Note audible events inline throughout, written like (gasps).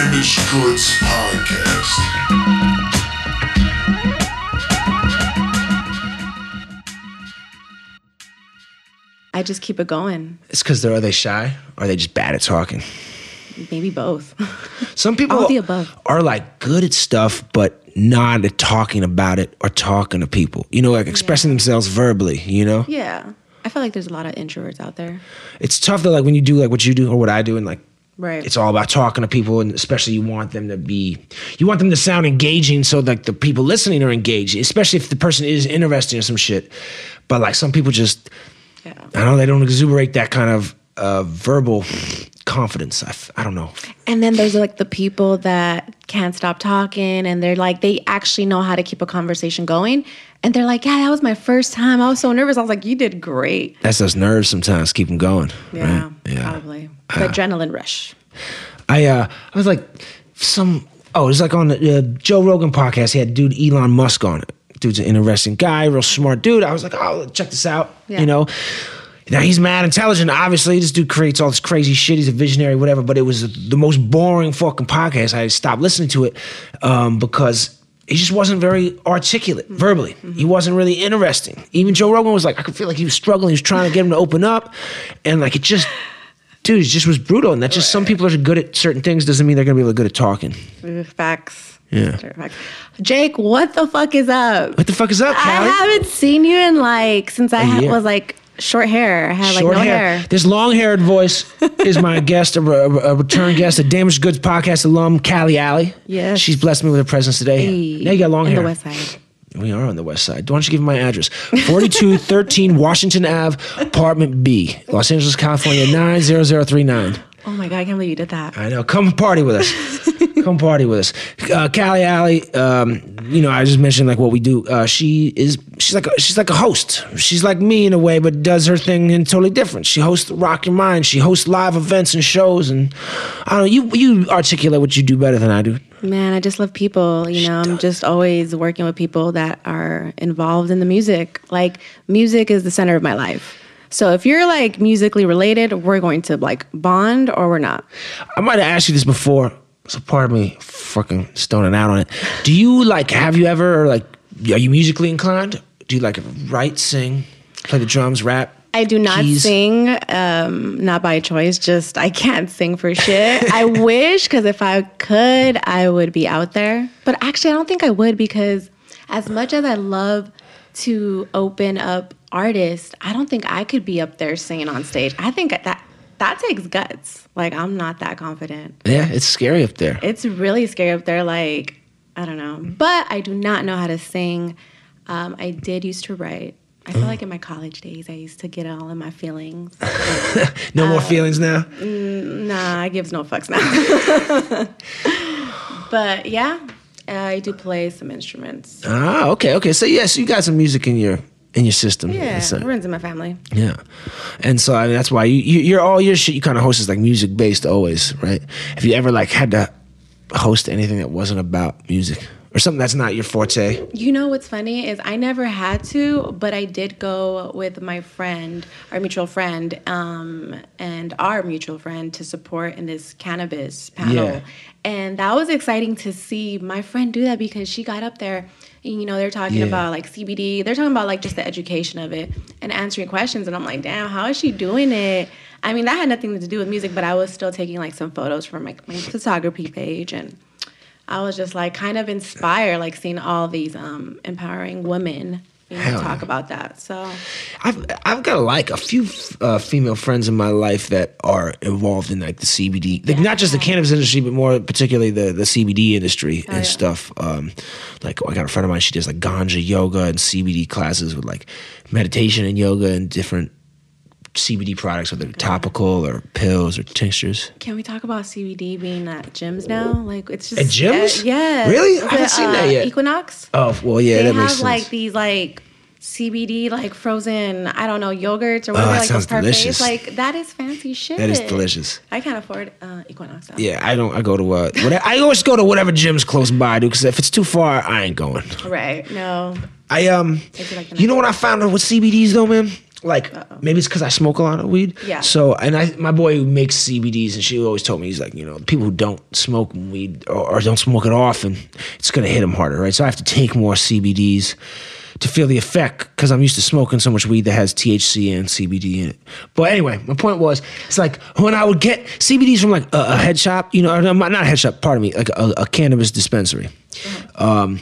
Damaged Goods Podcast. I just keep it going. It's because they're are they shy or are they just bad at talking? Maybe both. (laughs) Some people All the above. are like good at stuff, but not at talking about it or talking to people. You know, like expressing themselves verbally. You know, yeah. I feel like there's a lot of introverts out there. it's tough though. Like when you do like what you do or what I do, and like Right. it's all about talking to people, and especially you want them to be, you want them to sound engaging, so like the people listening are engaged, especially if the person is interested in some shit. But like some people just, yeah. I don't know, they don't exuberate that kind of uh, verbal confidence. I, f- I don't know. And then there's like the people that can't stop talking and they're like, they actually know how to keep a conversation going. And they're like, yeah, that was my first time. I was so nervous. I was like, you did great. That's those nerves sometimes keep them going. Yeah, right? yeah. probably. The adrenaline rush. I uh, I was like some. Oh, it was like on the uh, Joe Rogan podcast. He had dude Elon Musk on it. Dude's an interesting guy, real smart dude. I was like, oh, check this out. Yeah. You know. Now he's mad intelligent. Obviously, this dude creates all this crazy shit. He's a visionary, whatever. But it was the most boring fucking podcast. I stopped listening to it um, because he just wasn't very articulate verbally. He wasn't really interesting. Even Joe Rogan was like, I could feel like he was struggling. He was trying to get him to open up, and like it just, dude, it just was brutal. And that's just some people are good at certain things doesn't mean they're gonna be to good at talking. Facts. Yeah. Jake, what the fuck is up? What the fuck is up, I haven't seen you in like since I year. was like short hair. I had like Short no hair. hair. This long-haired voice is my (laughs) guest, a, a, a return guest, a Damaged Goods podcast alum, Callie Alley. Yes. she's blessed me with her presence today. Hey, now you got long in hair. the west side. We are on the west side. Why don't you give me my address? 4213 Washington Ave, apartment B, Los Angeles, California, 90039. Oh my god, I can't believe you did that. I know. Come party with us. (laughs) Come party with us. Uh, Callie Alley, um, you know, I just mentioned like what we do. Uh, she is she's like a, she's like a host. She's like me in a way, but does her thing in totally different. She hosts Rock Your Mind. She hosts live events and shows, and I don't know. You you articulate what you do better than I do. Man, I just love people. You know, I'm just always working with people that are involved in the music. Like, music is the center of my life. So if you're like musically related, we're going to like bond or we're not. I might have asked you this before, so pardon me, fucking stoning out on it. Do you like? Have you ever like? Are you musically inclined? Do you like write, sing, play the drums, rap? I do not keys? sing, um, not by choice. Just I can't sing for shit. (laughs) I wish, because if I could, I would be out there. But actually, I don't think I would because as much as I love to open up artists, I don't think I could be up there singing on stage. I think that that takes guts. Like I'm not that confident. Yeah, it's scary up there. It's really scary up there. Like I don't know, but I do not know how to sing. Um, I did used to write. I feel like in my college days, I used to get all in my feelings. (laughs) No uh, more feelings now. Nah, I gives no fucks now. (laughs) but yeah, I do play some instruments. Ah, okay, okay. So yes, you got some music in your in your system. Yeah, So- it runs in my family. yeah. And so I mean, that's why you, you you're all your shit you kind of host is like music based always, right? Have you ever like had to host anything that wasn't about music or something that's not your forte? You know what's funny is I never had to, but I did go with my friend, our mutual friend, um, and our mutual friend to support in this cannabis panel. Yeah. And that was exciting to see my friend do that because she got up there. You know, they're talking Yeah. about like CBD. They're talking about like just the education of it and answering questions. And I'm like, damn, how is she doing it? I mean, that had nothing to do with music, but I was still taking like some photos from like my photography page and I was just like kind of inspired, like seeing all these um, empowering women you know, Hell talk yeah. about that. So I've I've got like a few uh, female friends in my life that are involved in like the CBD, like not just the cannabis industry, but more particularly the the CBD industry and yeah. stuff. Um, like I got a friend of mine, she does like ganja yoga and CBD classes with like meditation and yoga and different CBD products, whether topical or pills or tinctures. can we talk about CBD being at gyms now? Like it's just At gyms? uh, yeah. Really? I haven't seen that yet. Equinox. Oh well, yeah, they that have makes sense. like these like CBD like frozen I don't know yogurts or whatever Oh, that like sounds those delicious. Like that is fancy shit. That is delicious. I can't afford uh, Equinox. Though. yeah, I don't. I go to uh, whatever, I always go to whatever gyms close by, dude. Because if it's too far, I ain't going. Right. No. I um, I like you know what I found out with CBDs though, man? like maybe it's because I smoke a lot of weed. Yeah. So and I my boy who makes CBDs and she always told me he's like you know people who don't smoke weed or, or don't smoke it often it's gonna hit them harder right. So I have to take more CBDs to feel the effect because I'm used to smoking so much weed that has THC and CBD in it. But anyway, my point was it's like when I would get CBDs from like a, a head shop, you know, not a head shop, pardon me, like a, a cannabis dispensary. Um,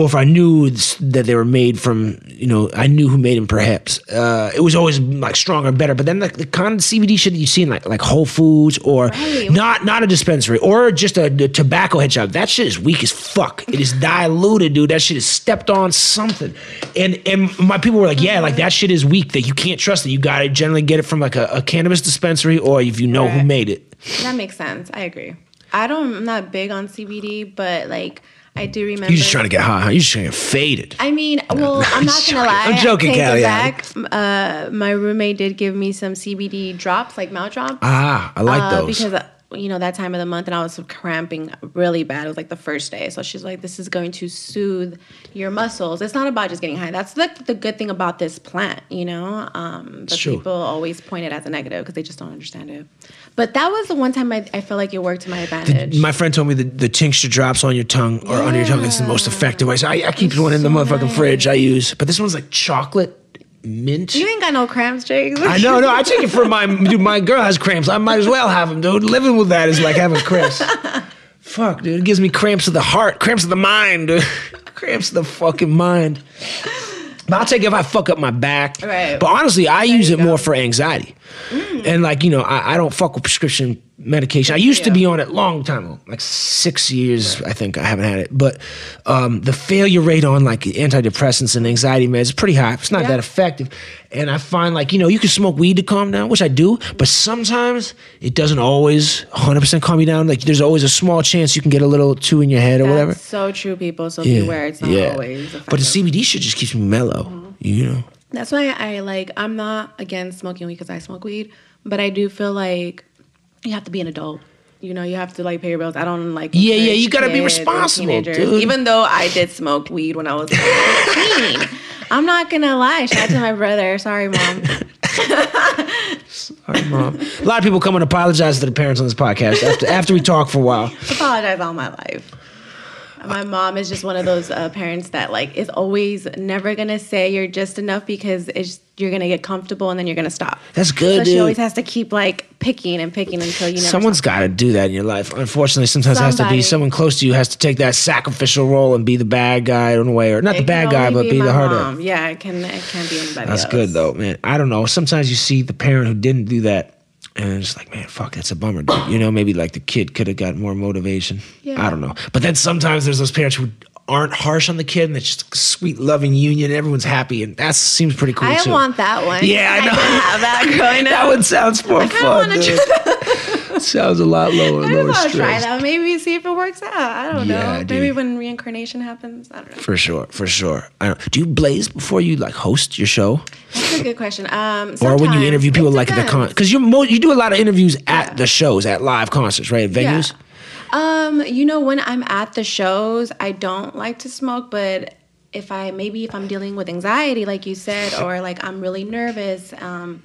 or if I knew that they were made from, you know, I knew who made them. Perhaps uh, it was always like stronger and better. But then the, the kind of CBD shit that you see in like like Whole Foods or Right. not not a dispensary or just a, a tobacco head shop, that shit is weak as fuck. It is (laughs) diluted, dude. That shit is stepped on something. And and my people were like, yeah, like that shit is weak. That you can't trust it. You got to generally get it from like a, a cannabis dispensary or if you know who made it. That makes sense. I agree. I don't. I'm not big on CBD, but like I do remember. You're just trying to get high. Huh? You're just trying to get faded. I mean, well, I'm (laughs) not gonna lie. I'm joking, Callie. back. Uh, my roommate did give me some CBD drops, like mouth drops. Ah, I like uh, those. because uh, you know that time of the month, and I was cramping really bad. It was like the first day, so she's like, "This is going to soothe your muscles." It's not about just getting high. That's the the good thing about this plant, you know. Um, but people always point it as a negative because they just don't understand it. But that was the one time I, I felt like it worked to my advantage. My friend told me the, the tincture drops on your tongue or under your tongue is the most effective way. So I, I keep one in the motherfucking nice. fridge I use. But this one's like chocolate mint. you ain't got no cramps, Jake. I know, no, I take it for my dude. My girl has cramps. I might as well have them, dude. Living with that is like having cramps. (laughs) Fuck, dude. It gives me cramps of the heart, cramps of the mind, dude. (laughs) cramps of the fucking mind. But I'll take it if I fuck up my back. Right. But honestly, I use you it more for anxiety. Mm. And like, you know, I, I don't fuck with prescription medication. I used to be on it long time ago, like six years, I think I haven't had it. But um, the failure rate on like antidepressants and anxiety meds is pretty high. It's not Yeah. that effective. And I find like, you know, you can smoke weed to calm down, which I do, but sometimes it doesn't always 100% calm you down. Like there's always a small chance you can get a little too in your head or That's whatever. so true, people. So beware. It's not always. Effective. But the CBD shit just keeps me mellow, you know? That's why I like. I'm not against smoking weed because I smoke weed, but I do feel like you have to be an adult. You know, you have to like pay your bills. I don't like. Yeah, yeah, you gotta be responsible, dude. Even though I did smoke weed when I was 15, I'm not gonna lie. Shout out to my brother. Sorry, mom. (laughs) Right, mom. A lot of people come and apologize to the parents on this podcast after after we talk for a while. apologize all my life. My mom is just one of those uh, parents that like is always never gonna say you're just enough because it's you're gonna get comfortable and then you're gonna stop. That's good, So she always has to keep like picking and picking until you never. Someone's got to do that in your life. Unfortunately, sometimes it has to be someone close to you has to take that sacrificial role and be the bad guy in a way, or not the bad guy, but be, my the harder. mom. Yeah, it can. It can be anybody That's else. good though, man. I don't know. Sometimes you see the parent who didn't do that, and it's like, man, fuck, that's a bummer. Dude. You know, maybe like the kid could have got more motivation. Yeah. I don't know. But then sometimes there's those parents who aren't harsh on the kid, and it's just a sweet, loving union. Everyone's happy, and that seems pretty cool too. I too. want that one. Yeah, I know. didn't have that (laughs) growing up. that one sounds more I fun. Sounds a lot lower, I lower stress. try that. Maybe see if it works out. I don't Yeah, know. dude. Maybe when reincarnation happens. I don't know. For sure, for sure. I don't, do you blaze before you like host your show, That's a good question. Um, or when you interview people like at the con? Because you mo- you do a lot of interviews at the shows, at live concerts, right? At venues. Um, you know, when I'm at the shows, I don't like to smoke, but if I maybe if I'm dealing with anxiety, like you said, or like I'm really nervous, um,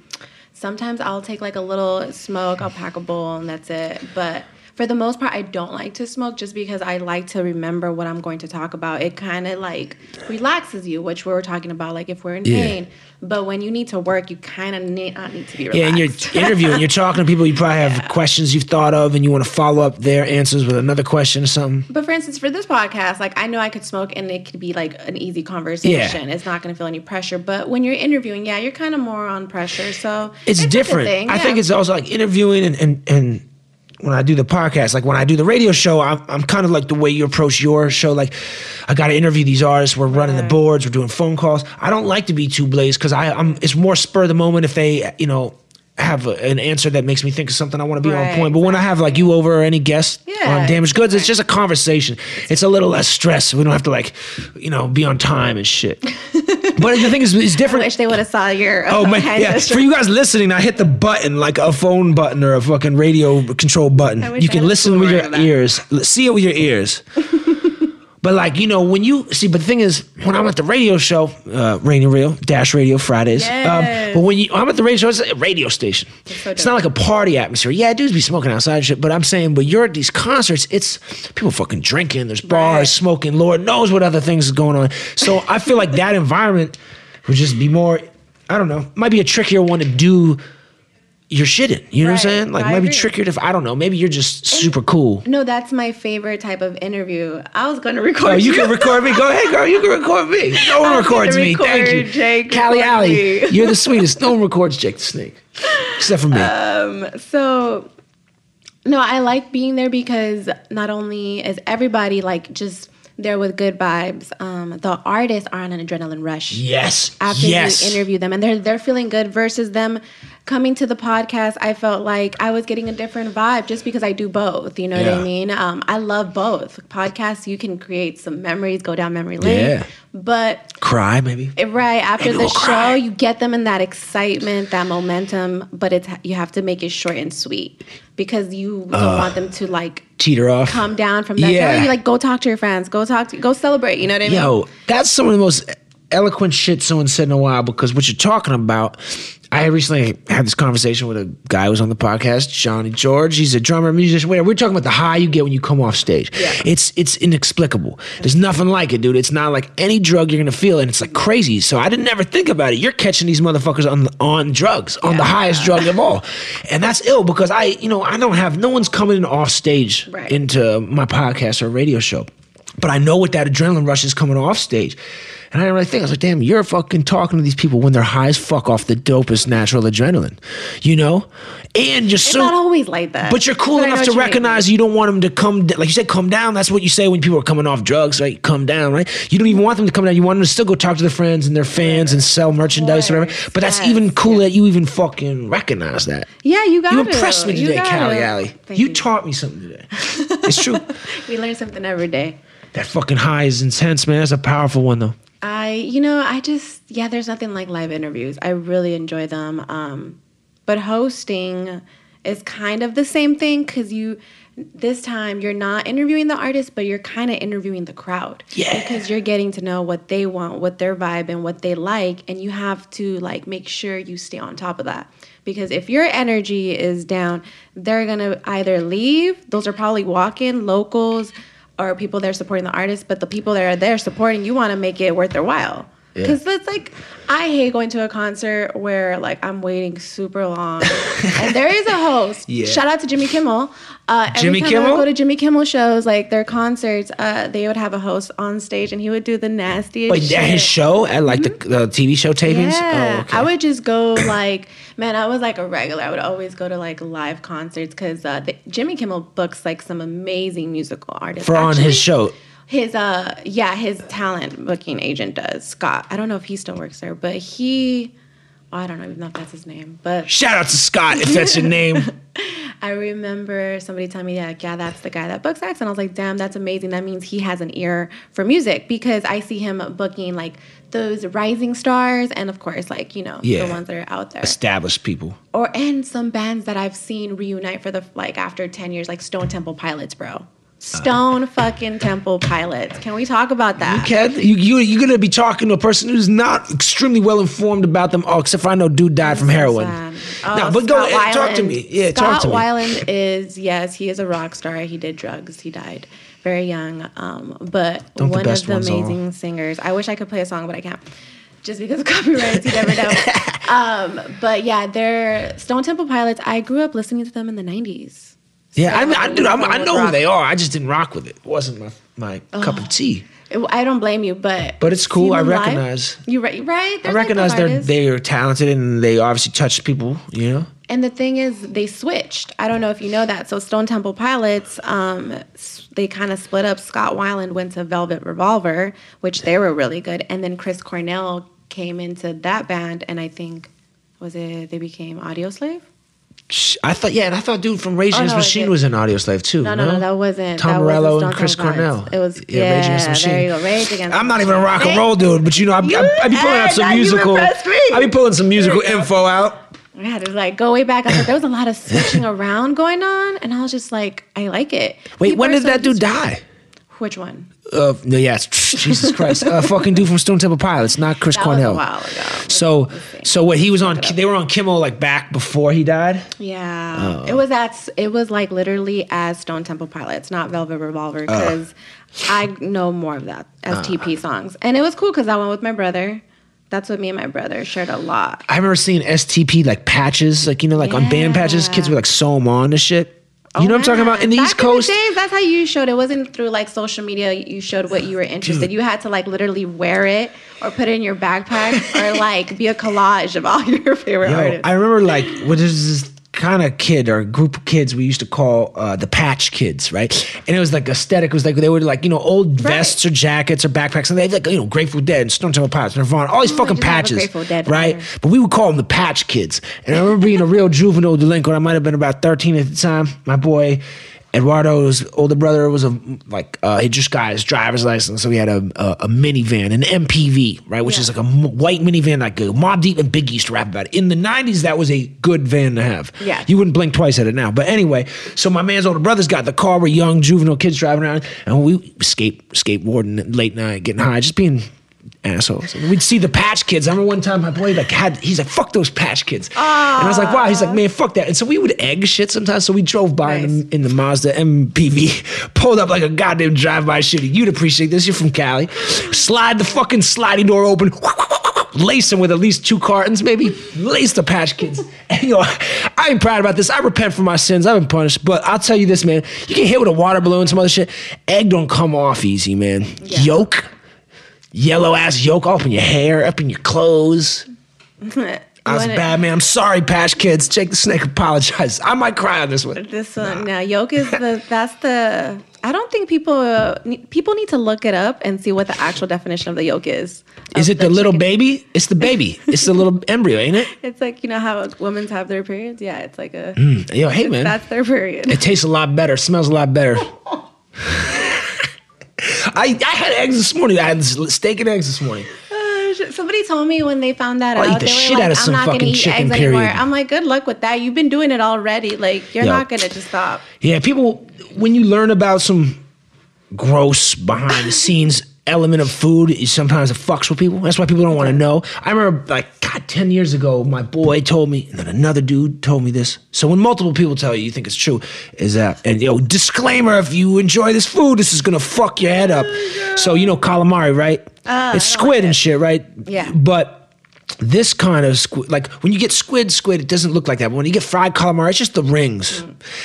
sometimes I'll take like a little smoke, I'll pack a bowl and that's it. But for the most part, I don't like to smoke just because I like to remember what I'm going to talk about. It kind of like relaxes you, which we were talking about, like if we're in Yeah. pain. But when you need to work, you kind of need not need to be relaxed. (laughs) Yeah, and you're interviewing, you're talking to people. You probably have questions you've thought of, and you want to follow up their answers with another question or something. But for instance, for this podcast, like I know I could smoke and it could be like an easy conversation. Yeah. It's not going to feel any pressure. But when you're interviewing, yeah, you're kind of more on pressure. So It's, good different. thing, I think it's also like interviewing and and and. When I do the podcast, like when I do the radio show, I'm, I'm kind of like the way you approach your show. Like, I got to interview these artists. We're running the boards. We're doing phone calls. I don't like to be too blazed because I, I'm. It's more spur of the moment if they, you know, have a, an answer that makes me think of something. I want to be on point. But when I have like you over or any guest Yeah, on Damaged Goods, it's just a conversation. It's a little less stress. We don't have to like, you know, be on time and shit. (laughs) (laughs) but the thing is, it's different. I wish they would have saw your. Oh uh, man, yeah. gesture. For you guys listening, I hit the button like a phone button or a fucking radio control button. You can listen with your boomerang of that. ears, see it with your ears. (laughs) But like you know, when you see, but the thing is, when I'm at the radio show, uh, Rainy Real Dash Radio Fridays. Yes. Um, but when you, I'm at the radio show, it's a radio station. so it's not like a party atmosphere. Yeah, dudes be smoking outside and shit. But I'm saying, but you're at these concerts, it's people fucking drinking. There's bars, Right. smoking. Lord knows what other things is going on. So I feel like that environment would just be more. I don't know. Might be a trickier one to do. Your shit in, you know what I'm saying? Like, I might be agree. trickier if I don't know. Maybe you're just super cool. No, that's my favorite type of interview. I was going to record. Oh, you can record me. Go ahead, girl. You can record me. (laughs) No one records gonna me. Thank you. Jake, Callie Alley, me. you're the (laughs) sweetest. No one records Jake the Snake. Except for me. Uh, So, no, I like being there because not only is everybody like just there with good vibes, um, the artists are on an adrenaline rush. yes. after yes. you interview them and they're they're feeling good versus them coming to the podcast i felt like i was getting a different vibe just because i do both you know what i mean um, i love both podcasts you can create some memories go down memory lane Yeah. but Cry, maybe. right after Maybe the we'll show cry. you get them in that excitement that momentum but it's you have to make it short and sweet because you don't want them to like Teeter off. come down from that Yeah. you like go talk to your friends go talk to go celebrate you know what i mean Yo, that's some of the most eloquent shit someone said in a while because what you're talking about. I recently had this conversation with a guy who was on the podcast, Johnny George. He's a drummer, musician. Whatever. We're talking about the high you get when you come off stage. Yeah. It's it's inexplicable. There's nothing like it, dude. It's not like any drug you're gonna feel, and it's like crazy. So I didn't ever think about it. You're catching these motherfuckers on on drugs, on the highest drug of all, and that's ill because I, you know, I don't have no one's coming off stage Right. into my podcast or radio show. But I know what that adrenaline rush is coming off stage. And I didn't really think. I was like, damn, you're fucking talking to these people when they're high as fuck off the dopest natural adrenaline. You know? And you're it's so not always like that but you're cool But enough to you mean. recognize you don't want them to come, like you said, come down. That's what you say when people are coming off drugs, right? Come down, right? You don't even want them to come down. You want them to still go talk to their friends and their fans and sell merchandise or whatever. But that's yes, even cool yes. that you even fucking recognize that. Yeah, you got it. You impressed me today. Callie Alley. Thank You taught me something today. It's true. (laughs) we learn something every day. that fucking high is intense, man. That's a powerful one, though. I, you know, I just, yeah, there's nothing like live interviews. I really enjoy them. Um, but hosting is kind of the same thing because you, this time, you're not interviewing the artist, but you're kind of interviewing the crowd. Yeah. Because you're getting to know what they want, what their vibe, and what they like. And you have to, like, make sure you stay on top of that. Because if your energy is down, they're going to either leave, those are probably walk in locals or people that are supporting the artist, but the people that are there supporting, you want to make it worth their while. Yeah. Because it's like, I hate going to a concert where like I'm waiting super long, (laughs) and there is a host. Yeah. Shout out to Jimmy Kimmel. Uh, every Jimmy time I Kimmel? would go to Jimmy Kimmel shows, like their concerts, uh, they would have a host on stage, and he would do the nastiest. Wait, shit. at his show at like the, the TV show tapings? Yeah, Oh, okay. I would just go like, man, I was like a regular. I would always go to like live concerts because uh, the, Jimmy Kimmel books like some amazing musical artists for on his show. His uh, yeah, his talent booking agent does Scott. I don't know if he still works there, but he, I don't know even know if that's his name, but Shout out to Scott if that's your name. (laughs) I remember somebody telling me like, yeah, that's the guy that books acts, and I was like, damn, that's amazing. That means he has an ear for music because I see him booking like those rising stars, and of course, like you know, Yeah. the ones that are out there, Established people. or and some bands that I've seen reunite for the like after ten years, like Stone Temple Pilots, bro. Stone fucking Temple Pilots. Can we talk about that? Ken, you, you, you're going to be talking to a person who's not extremely well informed about them. Oh, except for I know dude died from heroin. Sad. no, Oh, but go Scott talk to me. Yeah, Scott talk to me. Weiland is yes, he is a rock star. He did drugs. He died very young. Um, but Don't one best of the all? amazing singers. I wish I could play a song, but I can't. Just because of (laughs) copyrights, you never know. (laughs) um, but yeah, they're Stone Temple Pilots. I grew up listening to them in the '90s. Yeah, I, mean, I, dude, I'm, I know who they are. I just didn't rock with it. It wasn't my, my cup of tea. I don't blame you, but But it's cool. I live- recognize- you right, right. I There's, like, recognize they're they're talented and they obviously touch people. You know. And the thing is, they switched. I don't know if you know that. So Stone Temple Pilots, um, they kind of split up. Scott Weiland went to Velvet Revolver, which they were really good, and then Chris Cornell came into that band, and I think was it they became Audioslave. I thought, yeah, and I thought dude from Rage Oh, Against the no, Machine was an Audioslave too. No, no, no, that wasn't. Tom that Morello wasn't and Chris Cornell. It was Yeah, Rage Against the Machine. There you go, Rage Against. I'm not even a rock and roll dude, but you know, I, You- I, I be pulling out some musical. I be pulling some musical There you go. info out. I had to like go way back. I was like, there was a lot of switching (laughs) around going on, and I was just like, I like it. Wait, People when did so that dude die? Which one? Uh, no, yeah, it's, (laughs) Jesus Christ, uh, fucking dude from Stone Temple Pilots, not Chris That Cornell. a while ago. So, so what he was on? They were on Kimmel like back before he died. Yeah, it was at it was like literally as Stone Temple Pilots, not Velvet Revolver, because I know more of that STP songs, and it was cool because I went with my brother. That's what me and my brother shared a lot. I remember seeing STP like patches, like you know, like on band patches. Kids would like sew them on and shit. You know what I'm talking about? Oh, in the Back East Coast, the days, that's how you showed. It wasn't through like social media. You showed what you were interested. You had to like literally wear it or put it in your backpack or like be a collage of all (laughs) your favorite Yo, artists. I remember like what is this kind of kid or group of kids we used to call uh, the patch kids, right? And it was like aesthetic. It was like they were like you know old Right. vests or jackets or backpacks, and they had like you know Grateful Dead and Stone Temple Pilots, Nirvana, all these Oh, fucking just have a patches, right? But we would call them the patch kids. And I remember being a real juvenile delinquent. I might have been about thirteen at the time. My boy. Eduardo's older brother was a like uh, he just got his driver's license, so he had a a, a minivan, an MPV, right, which Yeah. is like a m- white minivan, like a Mobb Deep and Biggie used to rap about it. In the '90s, that was a good van to have. Yeah. you wouldn't blink twice at it now. But anyway, so my man's older brother's got the car. We're young juvenile kids driving around, and we skate skateboarding late night, getting high, just being assholes. And we'd see the Patch Kids. I remember one time my boy like had he's like fuck those Patch Kids, and I was like wow. He's like man fuck that. And so we would egg shit sometimes. So we drove by in, the, in the Mazda MPV, pulled up like a goddamn drive by shooting. You'd appreciate this. You're from Cali. Slide the fucking sliding door open. Lace them with at least two cartons, maybe lace the Patch Kids. (laughs) And you know, I ain't proud about this. I repent for my sins. I've been punished, but I'll tell you this, man. You get hit with a water balloon, some other shit. Egg don't come off easy, man. Yolk, yellow ass yolk up in your hair, up in your clothes. (laughs) I was a bad man. I'm sorry, Patch Kids. Jake the Snake apologize. I might cry on this one. This one now, yolk is the (laughs) that's the. I don't think people uh, people need to look it up and see what the actual definition of the yolk is. Is it the, little chicken. baby? It's the baby. (laughs) It's the little embryo, ain't it? It's like you know how women have their periods. Yeah, it's like a Yo, hey man. that's their period. It tastes a lot better. Smells a lot better. I, I had eggs this morning. I had steak and eggs this morning. Uh, Somebody told me when they found that I'll eat out, the they were shit like, out of "I'm some not fucking gonna eat chicken, eggs anymore." period. I'm like, "Good luck with that. You've been doing it already. Like, you're Yo. not gonna just stop." Yeah, people, when you learn about some gross behind the scenes element of food, it sometimes it fucks with people. That's why people don't want to know. I remember, like, God, 10 years ago, my boy told me, and then another dude told me this. So when multiple people tell you, you think it's true, is that, and you know, disclaimer if you enjoy this food, this is gonna fuck your head up. So, you know, calamari, right? it's squid and shit, right? Yeah. But this kind of squid, like when you get squid, squid, it doesn't look like that. But when you get fried calamari, it's just the rings.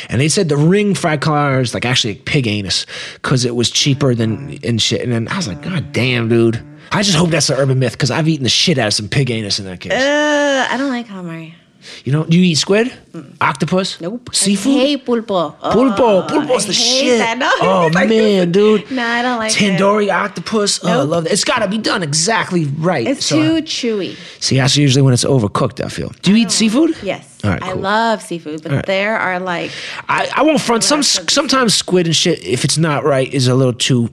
And they said the ring fried calamari is like actually pig anus because it was cheaper than and shit. And then I was like, God damn, dude. I just hope that's an urban myth because I've eaten the shit out of some pig anus in that case. Uh, I don't like calamari. You know, do you eat squid? Mm. Octopus? Nope. Seafood? I hate pulpo. Oh, Pulpo, pulpo's I the shit. that. (laughs) No, oh like- man, dude. No, I don't like that. Tandoori octopus. Oh, I love that. It's got to be done exactly right. It's So- too chewy. See, that's usually when it's overcooked. I feel. Do you eat oh, seafood? Yes. All right, cool. I love seafood, but right. there are like I, I won't front. Some sometimes squid and shit, if it's not right, is a little too.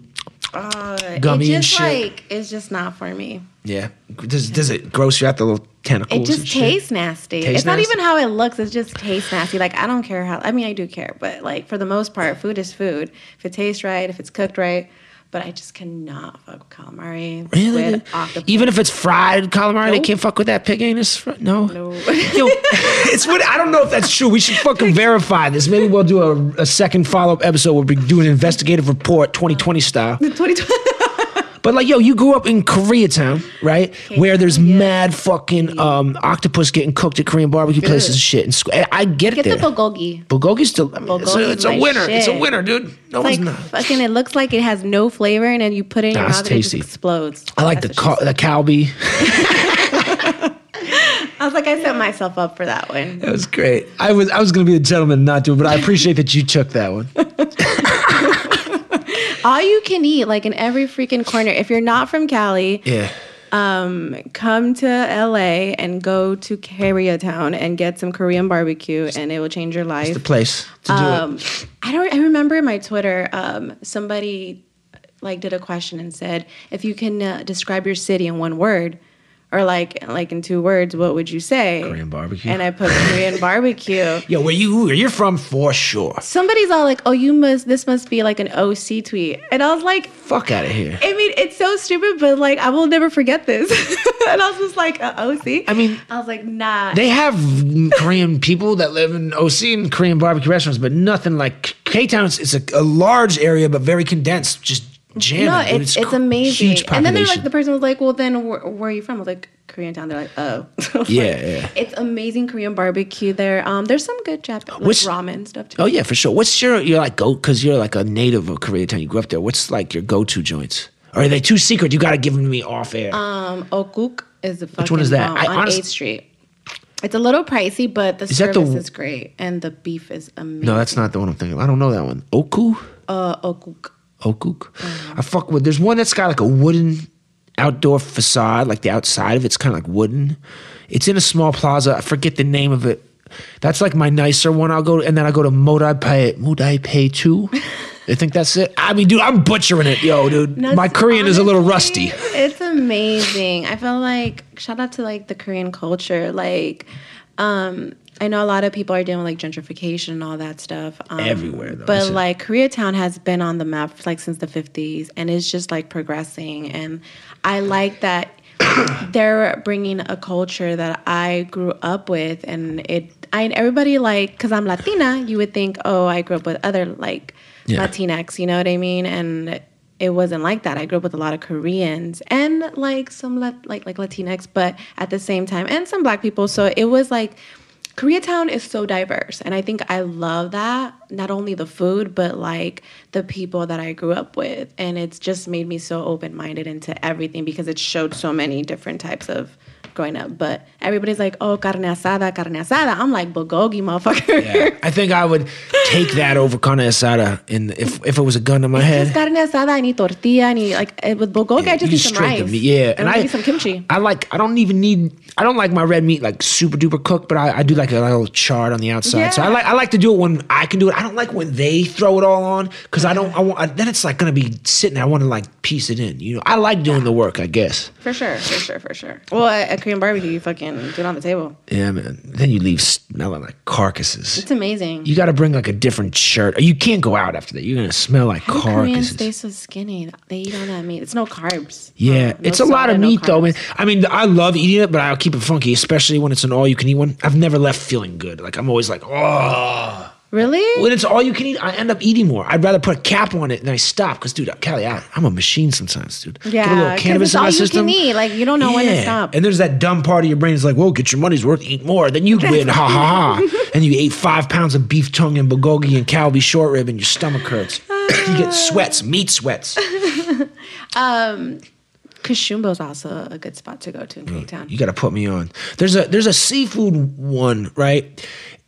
Uh, Gummy it and just shit. like it's just not for me. Yeah. Does does it gross you out the little tentacles? It and just shit? tastes nasty. Tastes it's not even how it looks. It just tastes nasty. Like I don't care how. I mean, I do care, but like for the most part, food is food. If it tastes right, if it's cooked right. But I just cannot fuck with calamari, Really? squid. Even if it's fried calamari, they can't fuck with that pig anus. fr- No. No. Yo, (laughs) it's what I don't know if that's true. We should fucking (laughs) verify this. Maybe we'll do a, a second follow up episode where we do an investigative report, 2020 style. The 2020. But like, yo, you grew up in Koreatown, right? Where there's yeah. mad fucking um, octopus getting cooked at Korean barbecue places and shit. And squ- I get it Get the there. bulgogi. Bulgogi's still. I mean, it's a, it's a winner. It's a winner, dude. No It's one's like not. fucking. It looks like it has no flavor, and then you put it in your Nah, it's mouth and it just explodes. I like the That's what ca- the said. (laughs) (laughs) I was like, I set myself up for that one. That was great. I was I was gonna be a gentleman, and not do it, but I appreciate that you took that one. (laughs) All you can eat, like in every freaking corner. If you're not from Cali, Yeah. come to LA and go to Koreatown and get some Korean barbecue, and it will change your life. The place to do Um, it. I don't. I remember in my Twitter, um, somebody like did a question and said, if you can uh, describe your city in one word, or like like in two words, what would you say? Korean barbecue. And I put Korean (laughs) barbecue. Yo, where you where you're from for sure. Somebody's all like, "Oh, you must. This must be like an OC tweet," and I was like, Fuck out of here. I mean, it's so stupid, but like, I will never forget this. (laughs) and I was just like, uh, OC. I mean, I was like, nah. They have Korean people that live in OC and Korean barbecue restaurants, but nothing like K Town. It's a, a large area, but very condensed. Just jamming. no, dude. it's it's amazing. Huge and then they're like, the person was like, well, then where, where are you from? I was like, Koreatown. They're like, oh. (laughs) Yeah, like, yeah. It's amazing Korean barbecue there. Um, there's some good Jap like Which- ramen stuff too. Oh yeah, for sure. What's your you're like go because you're like a native of Koreatown. You grew up there. What's like your go to joints? Or are they too secret? You got to give them to me off air. Um, Okuk is the fucking one is that? I on honest- 8th Street. It's a little pricey, but the Is service the- is great and the beef is amazing. no, that's not the one I'm thinking. of. I don't know that one. Oku. uh Okuk. Okuk. I fuck with. There's one that's got like a wooden outdoor facade, like the outside of it's kind of like wooden. It's in a small plaza. I forget the name of it. That's like my nicer one. I'll go and then I go to Modai Pay Modai Pay two. I think that's it. I mean, dude, I'm butchering it, yo, dude. No, my Korean is a little rusty. It's amazing. I feel like shout out to like the Korean culture. Like, um, I know a lot of people are dealing with like gentrification and all that stuff. Um, Everywhere, though, But like Koreatown has been on the map like since the fifties, and it's just like progressing. And I like that (coughs) they're bringing a culture that I grew up with, and it. I everybody like because I'm Latina, you would think, oh, I grew up with other like Yeah. Latinx, you know what I mean? And it wasn't like that. I grew up with a lot of Koreans and like some like like Latinx, but at the same time, and some Black people. So it was like Koreatown is so diverse, and I think I love that. Not only the food, but like the people that I grew up with, and it's just made me so open minded into everything because it showed so many different types of growing up. But everybody's like, "Oh, carne asada, carne asada." I'm like, "Bulgogi, motherfucker." Yeah, I think I would take that over carne asada in if if it was a gun to my Just head. carne asada, I need tortilla, I need like eh, with bulgogi, I just need some rice. meat, yeah, and maybe some kimchi. I like. I don't even need. I don't like my red meat like super duper cooked, but I, I do like a little charred on the outside. So I like. I like to do it when I can do it. I don't like when they throw it all on because I don't. I want. I, then it's like gonna be sitting there. I want to like piece it in. You know. I like doing the work. I guess. For sure, for sure, for sure. Well, at Korean barbecue, you fucking do it on the table. Yeah, man. Then you leave smelling like carcasses. It's amazing. You got to bring like a different shirt. You can't go out after that. You're gonna smell like How do Koreans stay so skinny? They eat all that meat. It's no carbs. Yeah, no it's a lot of no meat though, man. I mean, I love eating it, but I'll keep it funky, especially when it's an all-you-can-eat one. I've never left feeling good. Like I'm always like, oh. Really? When it's all you can eat, I end up eating more. I'd rather put a cap on it than I stop. Cause, dude, Kelly, I, I'm a machine sometimes, dude. Yeah, get a little cannabis it's in my all you can system. eat. Like, you don't know when to stop. And there's that dumb part of your brain is like, well, get your money's worth, eat more. Then you win, ha ha ha. (laughs) And you ate five pounds of beef tongue and bulgogi and kalbi short rib, and your stomach hurts. you get (sighs) sweats, meat sweats. (laughs) Kashumbo's also a good spot to go to in Koreatown. You got to put me on. There's a there's a seafood one, right?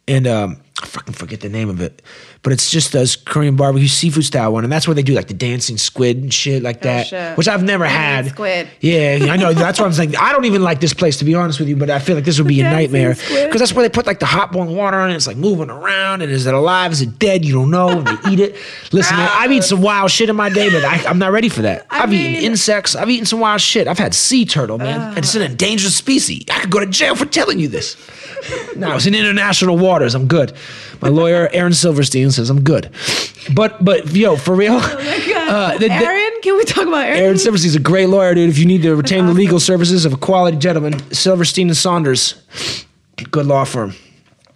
And um, I fucking forget the name of it, but it's just a Korean barbecue seafood style one, and that's where they do like the dancing squid and shit like oh, that, Oh, shit. which I've never I had. squid. Yeah, I know. That's why I'm saying I don't even like this place to be honest with you, but I feel like this would be a nightmare because that's where they put like the hot boiling water on it. It's like moving around, and is it alive? Is it dead? You don't know. And they eat it. Listen, man, I've eaten some wild shit in my day, but I, I'm not ready for that. I have eaten insects. I've eaten some wild shit. I've had sea turtle, man, and it's an endangered species. I could go to jail for telling you this. no, it's in international waters. I'm good. My lawyer, Aaron Silverstein, says I'm good. But but yo, for real, (laughs) uh, the- the- Aaron, can we talk about Aaron? Aaron Silverstein's a great lawyer, dude. If you need to retain the legal services of a quality gentleman, Silverstein and Saunders, good law firm.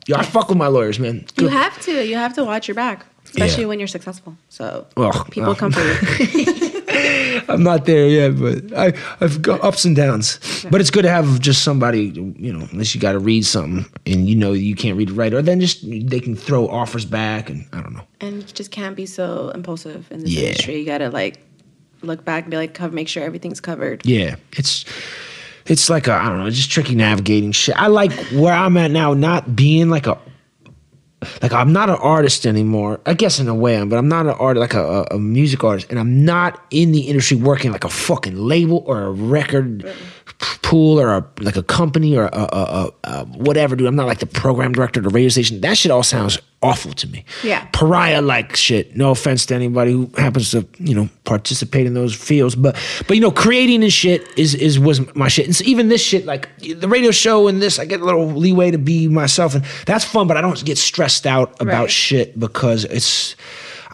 Yo, I fuck with my lawyers, man. You have to. You have to watch your back, especially Yeah. when you're successful. So Well, people well. come for you. (laughs) (laughs) (laughs) I'm not there yet, but I, I've got ups and downs. But it's good to have just somebody, you know, unless you got to read something and you know you can't read it right, or then just they can throw offers back, and I don't know. and you just can't be so impulsive in this Yeah. industry. You gotta like look back and be like, cover, make sure everything's covered. Yeah, it's it's like a I don't know, just tricky navigating shit. I like where I'm at now, not being like a like I'm not an artist anymore. I guess in a way, I'm, but I'm not an artist like a, a, a music artist, and I'm not in the industry working like a fucking label or a record pool or a, like a company or a, a, a, whatever, dude. I'm not like the program director of the radio station. That shit all sounds awful to me. Yeah. Pariah like shit. No offense to anybody who happens to, you know, participate in those fields. But but you know, creating and shit is is was my shit. And so even this shit, like the radio show and this, I get a little leeway to be myself and that's fun, but I don't get stressed out about Right. shit because it's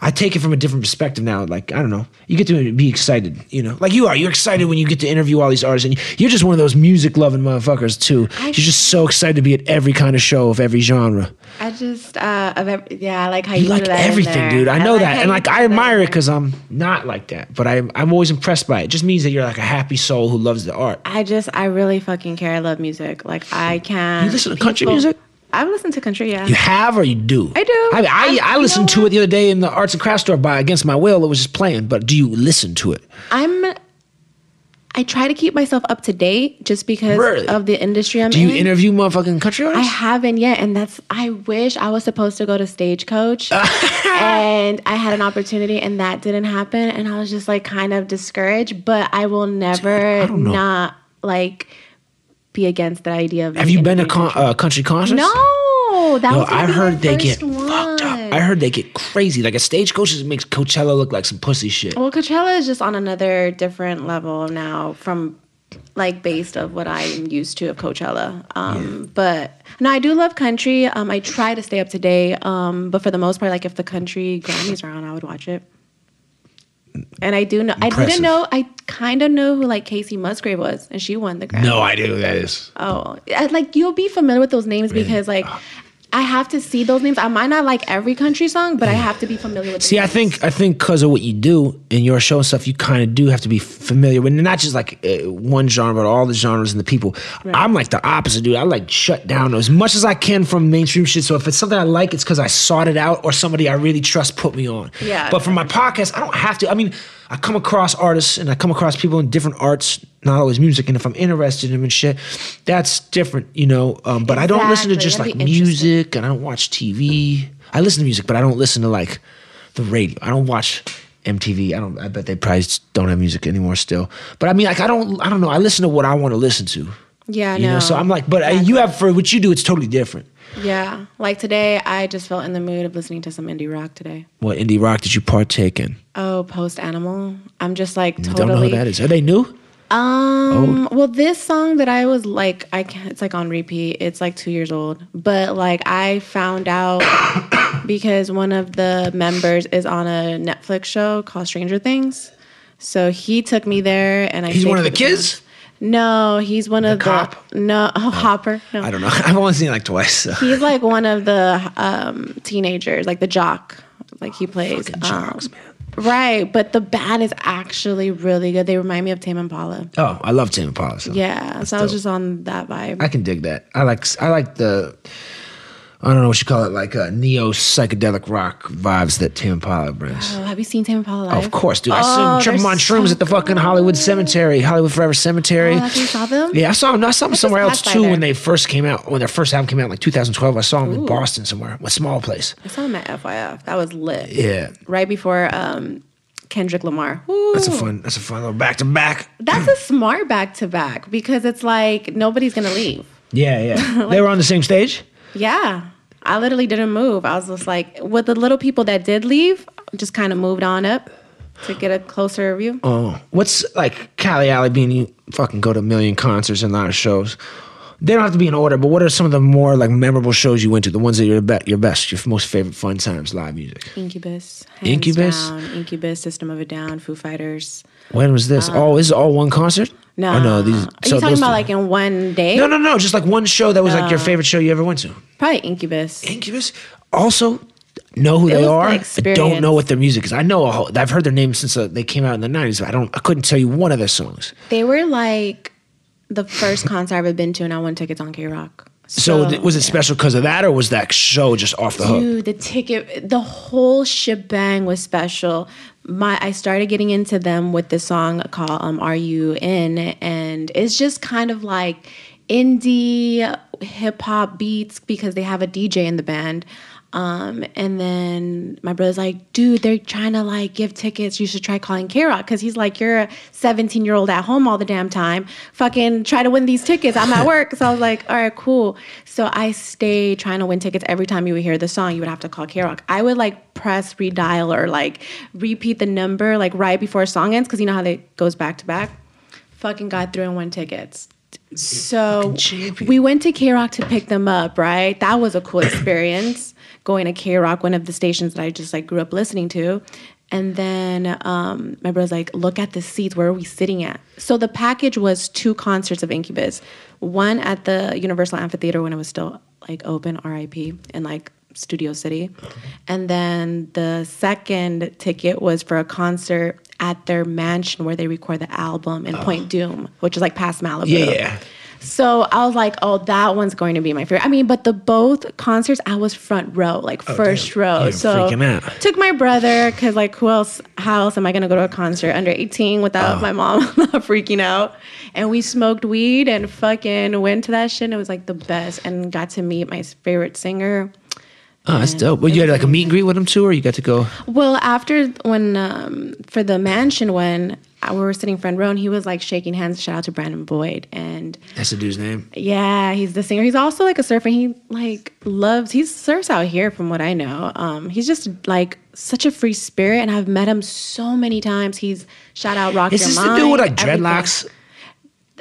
I take it from a different perspective now. Like, I don't know. You get to be excited, you know? Like you are. You're excited when you get to interview all these artists. And you're just one of those music loving motherfuckers, too. you're just so excited to be at every kind of show of every genre. I just, uh, of every, yeah, I like how You you, like threw that in everything, dude. I know like that. And like, I admire it because I'm not like that. But I'm, I'm always impressed by it. It just means that you're like a happy soul who loves the art. I just, I really fucking care. I love music. Like, I can't. You listen to country music? I've listened to country, yeah. You have or you do? I do. I, I, I- I, listened to it the other day in the arts and crafts store by Against My Will. It was just playing. But do you listen to it? I'm, I try to keep myself up to date just because Really? of the industry I'm in. Do you in. interview motherfucking country artists? I haven't yet, and that's. I wish I was supposed to go to Stagecoach, (laughs) and I had an opportunity, and that didn't happen, and I was just like kind of discouraged. But I will never don't know. not like be against the idea of. Have you been to con- country. uh, country concerts? No, that Yo, was. I heard they get first fucked up. I heard they get crazy. Like a stagecoach just makes Coachella look like some pussy shit. Well, Coachella is just on another different level now from like based of what I'm used to of Coachella. Um, But no, I do love country. Um, I try to stay up to date. Um, but for the most part, like if the country Grammys are on, I would watch it. And I do know. I didn't know. I kind of know who like Kacey Musgrave was, and she won the Grammy. No idea who that is. Oh, I- like you'll be familiar with those names because like ah. I have to see those names. I might not like every country song, but I have to be familiar with. See, I think I think because of what you do in your show and stuff, you kind of do have to be familiar with not just like uh, one genre, but all the genres and the people. I'm like the opposite, dude. I like shut down as much as I can from mainstream shit. So if it's something I like, it's because I sought it out or somebody I really trust put me on. Yeah. But for my podcast, I don't have to. I mean, I come across artists and I come across people in different arts, not always music. And if I'm interested in them and shit, that's different, you know. Um, but I don't listen to just That'd like music and I don't watch TV. I listen to music, but I don't listen to like the radio. I don't watch MTV. I don't. I bet they probably don't have music anymore still. But I mean, like I don't. I don't know. I listen to what I want to listen to. Yeah, You know. no. So I'm like, but uh, you have for what you do, it's totally different. Yeah, like today, I just felt in the mood of listening to some indie rock today. What indie rock did you partake in? Oh, post animal. I'm just like totally. Don't know who that is. Are they new? Um. Well, this song that I was like, I can't. It's like on repeat. It's like two years old. But like, I found out (coughs) because one of the members is on a Netflix show called Stranger Things. So he took me there, and I. He's one of the kids? No, he's one of cop? the no oh, Hopper. No, I don't know. (laughs) I've only seen it like twice. So. He's like one of the um, teenagers, like the jock. Like he plays. Fucking jocks, um, man. Right, but the band is actually really good. They remind me of Tame Impala. Oh, I love Tame Impala. So. Yeah, so I was just on that vibe. I can dig that. I like. I like the. I don't know what you call it, like uh, neo psychedelic rock vibes that Tame Impala brings. Oh, have you seen Tame Impala live? Of course, dude. I Oh, saw him tripping on shrooms so at the fucking Hollywood Cemetery, Hollywood Forever Cemetery. Oh, that's you saw them? Yeah, I saw him. I saw him just somewhere else too when they first came out. When their first album came out in like 2012, I saw him in Boston somewhere, a small place. I saw him at FYF. That was lit. Yeah, Right before um, Kendrick Lamar. Woo. that's a fun. That's a fun little back to back. (clears throat) That's a smart back to back because it's like nobody's gonna leave. Yeah, yeah. (laughs) they were on the same stage. Yeah. I literally didn't move. I was just like, with the little people that did leave, just kind of moved on up to get a closer view. Oh, what's like Callie Alley being you fucking go to a million concerts and a lot of shows. They don't have to be in order, but what are some of the more like memorable shows you went to? The ones that you're be- your best, your most favorite fun times, live music. Incubus. Incubus? Down. Incubus, System of a Down, Foo Fighters. When was this? oh, is it all one concert? No. Oh, no, these. Are you talking about two- like in one day? No, no, no. Just like one show that was like your favorite show you ever went to. Probably Incubus. Incubus. Also, know who It they was the are. I don't know what their music is. I know. A whole, I've heard their names since uh, they came out in the nineties. I don't. I couldn't tell you one of their songs. They were like the first concert I've ever been to, and I won tickets on KROQ. So, th- was it special because of that, or was that show just off the hook? Dude, the ticket, the whole shebang was special. My, I started getting into them with this song called um, "Are You In," and it's just kind of like indie hip hop beats because they have a DJ in the band. Um, and then my brother's like, dude, they're trying to like give tickets. You should try calling KROQ because he's like, you're a 17 year old at home all the damn time. Fucking try to win these tickets. I'm at work. (laughs) so I was like, all right, cool. So I stay trying to win tickets. Every time you would hear the song, you would have to call KROQ. I would like press redial or like repeat the number like right before a song ends because you know how they goes back to back. Fucking got through and won tickets. So we went to KROQ to pick them up, right? That was a cool experience. Going to KROQ, one of the stations that I just like grew up listening to. And then um, my brother's like, look at the seats. Where are we sitting at? So the package was two concerts of Incubus. One at the Universal Amphitheater when it was still like open, RIP, in like Studio City. And then the second ticket was for a concert at their mansion where they record the album in Point Dume, which is like past Malibu. Yeah. So I was like, oh, that one's going to be my favorite. I mean, but the both concerts, I was front row, like first damn. row. You're so took my brother because like who else? How else am I going to go to a concert under 18 without Oh. my mom (laughs) freaking out? And we smoked weed and fucking went to that shit. And it was like the best, and got to meet my favorite singer. Oh, that's dope. Well, you had like a meet and greet with him too, or you got to go? Well, after when um, for the mansion when we were sitting front row, and he was like shaking hands. Shout out to Brandon Boyd and. That's the dude's name. Yeah, he's the singer. He's also like a surfer. He like loves. He surfs out here, from what I know. Um, he's just like such a free spirit, and I've met him so many times. He's shout out rock. Is this the dude with like everything. dreadlocks?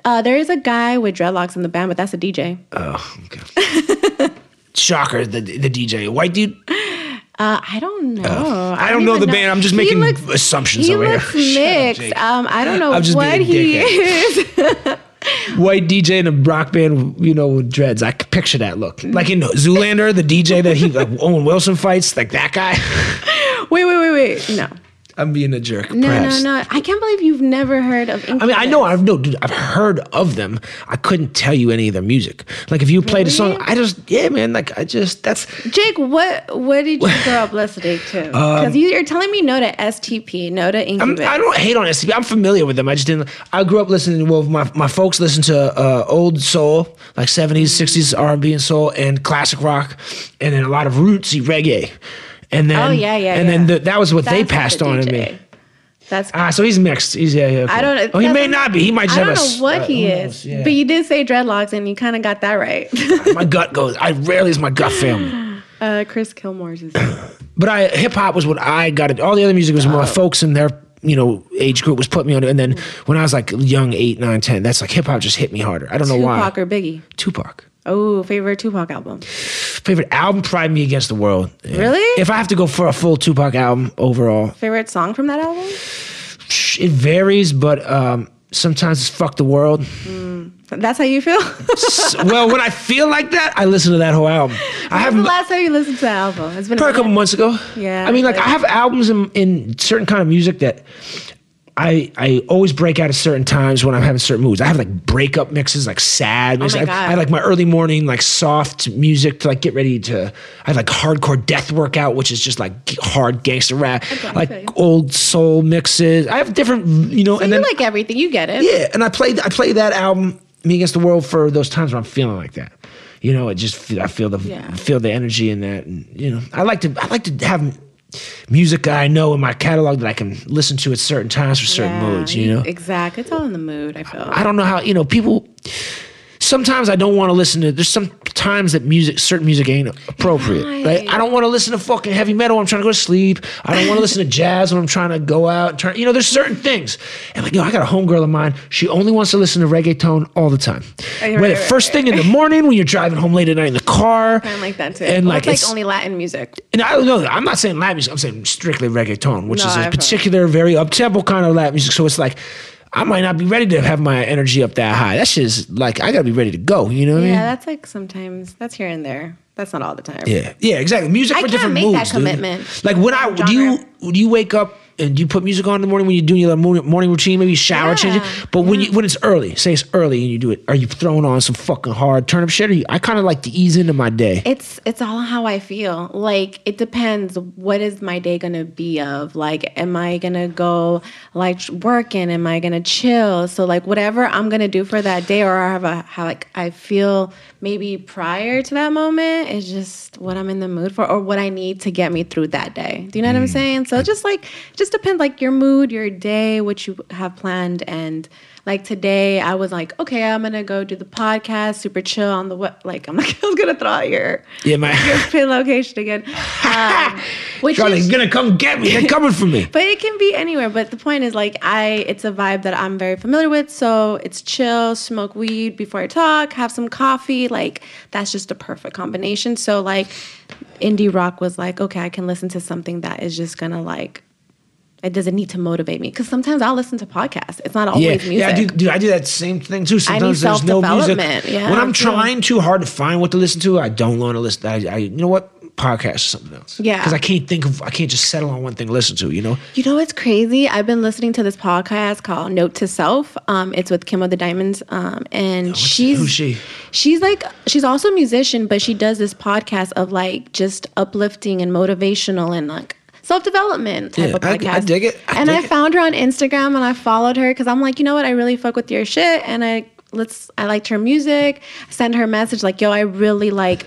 Uh, there is a guy with dreadlocks in the band, but that's a DJ. Oh, okay. (laughs) Shocker, the the DJ, white dude. Uh, I don't know. Oh. I don't know even the band. I'm just making looks- assumptions He over here. looks up, mixed. Um, I don't know what he is. (laughs) White DJ in a rock band, you know, with dreads. I could picture that look. Like in Zoolander, the DJ that he like Owen Wilson fights, like that guy. (laughs) wait, wait, wait, wait. No, I'm being a jerk. no, perhaps. no, no. I can't believe you've never heard of. I mean, I know I've no, dude, I've heard of them. I couldn't tell you any of their music. Like if you played a song, I just yeah, man. Like I just that's Jake, what what did you grow up listening to? Because (laughs) you, you're telling me no to STP, no to Um, I'm, I don't hate on STP. I'm familiar with them. I just didn't. I grew up listening. Well, my, my folks listened to uh, old soul, like 70s, 60s R&B and soul, and classic rock, and then a lot of rootsy reggae. And then, oh yeah, yeah. and yeah. then the, that was what they That's not passed the on to me. That's Ah, so he's mixed. He's yeah, yeah. I don't. Oh, he may not be. He might just I have don't a know s- what uh, he is. Yeah. but you did say dreadlocks, and you kind of got that right. (laughs) my gut goes. I rarely is my gut family. (laughs) uh, Chris Kilmore's is. (coughs) But I hip hop was what I got. It. All the other music was Oh. my folks and their you know age group was putting me on. it. And then when I was like young, eight, nine, ten, that's like hip hop just hit me harder. I don't know why. Tupac or Biggie? Tupac. Oh, favorite Tupac album. Favorite album, Pride Me Against the World. Yeah. Really? If I have to go for a full Tupac album overall, Favorite song from that album? it varies, but um, sometimes it's Fuck the World. That's how you feel. (laughs) Well, when I feel like that, I listen to that whole album. I When's the last time you listened to that album? It's been Probably a couple months ago. Yeah, I mean, like I have albums in, in certain kind of music that I I always break out at certain times when I'm having certain moods. I have like breakup mixes, like sad music. Oh my I. I like my early morning like soft music to like get ready to. I have like hardcore death workout, which is just like hard gangster rap. Okay, like old soul mixes. I have different, you know, So and you then like everything. You get it. yeah, and I played I play that album Me Against the World for those times where I'm feeling like that. You know, it just I feel the Yeah. feel the energy in that, and you know, I like to I like to have music I know in my catalog that I can listen to at certain times for certain Yeah, moods. You know, Exactly. It's all in the mood, I feel. I don't know how you know people. Sometimes I don't want to listen to. There's some times that music, certain music, ain't appropriate. Right? Right. I don't want to listen to fucking heavy metal. when I'm trying to go to sleep. I don't want to listen to jazz when I'm trying to go out. And turn, you know, there's certain things. And like, yo, I got a homegirl of mine. She only wants to listen to reggaeton all the time. Right, Whether right, first thing in the morning when you're driving home late at night in the car. kind of like that too. And Well, like, it's it's, like only Latin music. and I don't know. I'm not saying Latin music. I'm saying strictly reggaeton, which No, is I've a heard. particular, very up tempo kind of Latin music. So it's like. I might not be ready to have my energy up that high. That's just like I gotta be ready to go. You know what I mean? Yeah, that's like sometimes. That's here and there. That's not all the time. Yeah, yeah, exactly. Music I for can't different make that moods. dude. commitment. Like when I do you do you wake up Uh, and you put music on in the morning when you're doing your morning, morning routine, maybe shower Yeah, changing. But when you mm-hmm. when it's early, say it's early and you do it, are you throwing on some fucking hard turn up shit? Or you, I kind of like to ease into my day. It's it's all how I feel. Like it depends. What is my day gonna be of? Like, am I gonna go like working? Am I gonna chill? So like whatever I'm gonna do for that day, or I have a how like I feel maybe prior to that moment is just what I'm in the mood for, or what I need to get me through that day. Do you know what I'm mm. saying? So just like just depends like your mood, your day, what you have planned, and like today I was like, okay, I'm gonna go do the podcast, super chill on the what like I'm (laughs) like I was gonna throw out your Yeah, my your (laughs) pin location again. Um, (laughs) which Charlie's is, gonna come get me. They're coming for me. but it can be anywhere. But the point is like I it's a vibe that I'm very familiar with. So it's chill, smoke weed before I talk, have some coffee. Like that's just a perfect combination. So like indie rock was like, okay, I can listen to something that is just gonna like it doesn't need to motivate me because sometimes I'll listen to podcasts. It's not always Yeah, music. yeah, I do, do. I do that same thing too. Sometimes need there's no music. yeah, when I'm too. trying too hard to find what to listen to, I don't want to listen. I, I, you know what? Podcast or something else. Yeah. because I can't think of. I can't just settle on one thing to listen to. You know. You know what's crazy? I've been listening to this podcast called Note to Self. Um, it's with Kim of the Diamonds, um, and she's who's she? She's like she's also a musician, but she does this podcast of like just uplifting and motivational and like self development type Yeah, of I- I dig it. I and I dig it. found her on Instagram, and I followed her because I'm like, you know what? I really fuck with your shit, and I let's I liked her music. I sent her a message like, yo, I really like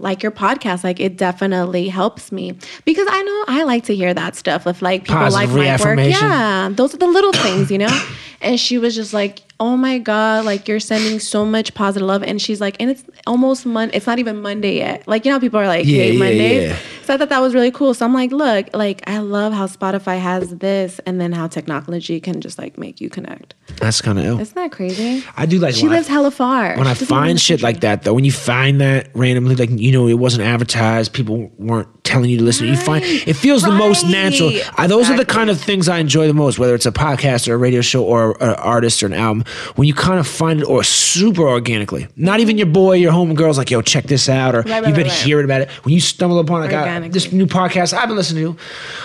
like your podcast like it definitely helps me because i know i like to hear that stuff if like people Positive like my work yeah those are the little things you know and she was just like oh my god like you're sending so much positive love and she's like and it's almost mon it's not even monday yet like you know people are like Yeah, hate yeah, mondays yeah. So i thought that was really cool so i'm like look like i love how spotify has this and then how technology can just like make you connect That's kind of ill. isn't that crazy I do like she when I- lives hella far when I She doesn't live in find shit like that, though, when you find that randomly, like you know, it wasn't advertised, people weren't telling you to listen. You find it feels the most Right. natural. I, those are the kind of things I enjoy the most, whether it's a podcast or a radio show or an artist or an album. When you kind of find it, or super organically, not even your boy, your homegirl's like, "Yo, check this out," or Right, right, you've been right, right. hearing about it. When you stumble upon like, uh, Organically. this new podcast I've been listening to,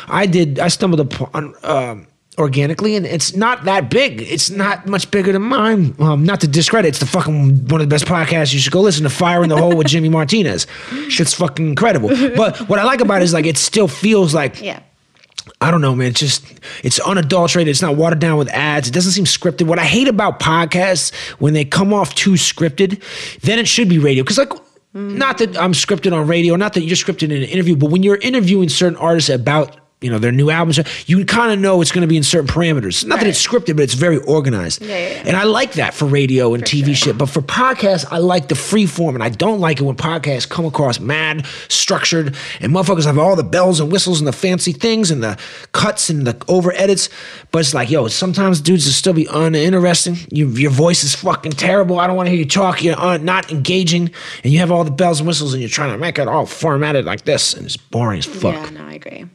I did. I stumbled upon. Um, organically and it's not that big it's not much bigger than mine um, not to discredit it's the fucking one of the best podcasts you should go listen to fire in the hole with jimmy martinez shit's fucking incredible but what i like about it is like it still feels like yeah I don't know, man. It's just it's unadulterated. It's not watered down with ads. It doesn't seem scripted. What I hate about podcasts when they come off too scripted, then it should be radio. Because like, not that I'm scripted on radio, not that you're scripted in an interview, but when you're interviewing certain artists about you know their new albums, you kind of know it's going to be in certain parameters. Not that it's scripted, but it's very organized. Yeah, yeah, yeah. And I like that for radio and TV shit. But for podcasts, I like the free form, and I don't like it when podcasts come across mad, structured, and motherfuckers have all the bells and whistles and the fancy things and the cuts and the over edits. But it's like, yo, sometimes dudes will still be uninteresting. You, your voice is fucking terrible. I don't want to hear you talk. You're un, not engaging, and you have all the bells and whistles, and you're trying to make it all formatted like this, and it's boring as fuck. yeah no i agree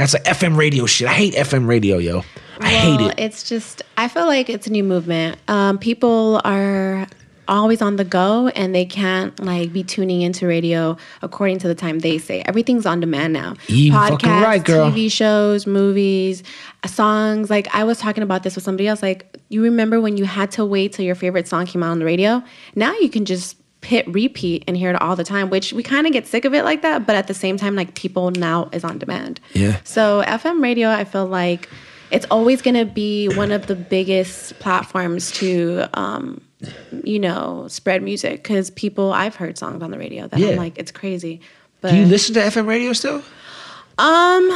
That's like FM radio shit. I hate FM radio, yo. I well, hate it. It's just I feel like it's a new movement. Um, people are always on the go and they can't like be tuning into radio according to the time they say. Everything's on demand now. You fucking right, girl. TV shows, movies, uh, songs. Like I was talking about this with somebody else. Like you remember when you had to wait till your favorite song came out on the radio? Now you can just hit repeat and hear it all the time, which we kind of get sick of it like that. But at the same time, like people now is on demand. Yeah. So FM radio, I feel like it's always going to be one of the biggest platforms to, um, you know, spread music because people I've heard songs on the radio that Yeah. I'm like, it's crazy. But Do you listen to FM radio still? um,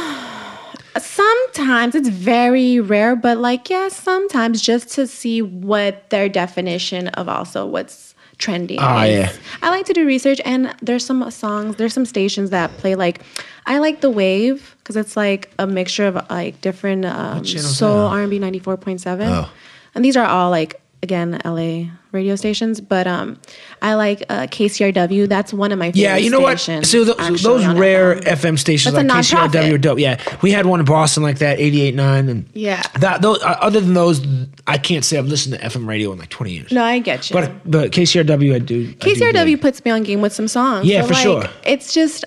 sometimes it's very rare, but like yeah, sometimes just to see what their definition of also what's trending. Ah, is. yeah. I like to do research, and there's some songs, there's some stations that play like. I like the wave because it's like a mixture of like different um, soul? R and B ninety four point seven, Oh. and these are all like again LA radio stations. But um, I like uh, KCRW. That's one of my favorite Yeah, you know what? So those, actually, those rare FM. FM, stations That's like KCRW are dope. Yeah, we had one in Boston like that, 88.9. and Yeah. That those, uh, other than those, I can't say I've listened to FM radio in like twenty years. No, I get you. But but KCRW, I do. I do KCRW puts me on game with some songs. Yeah, So, for like, sure. It's just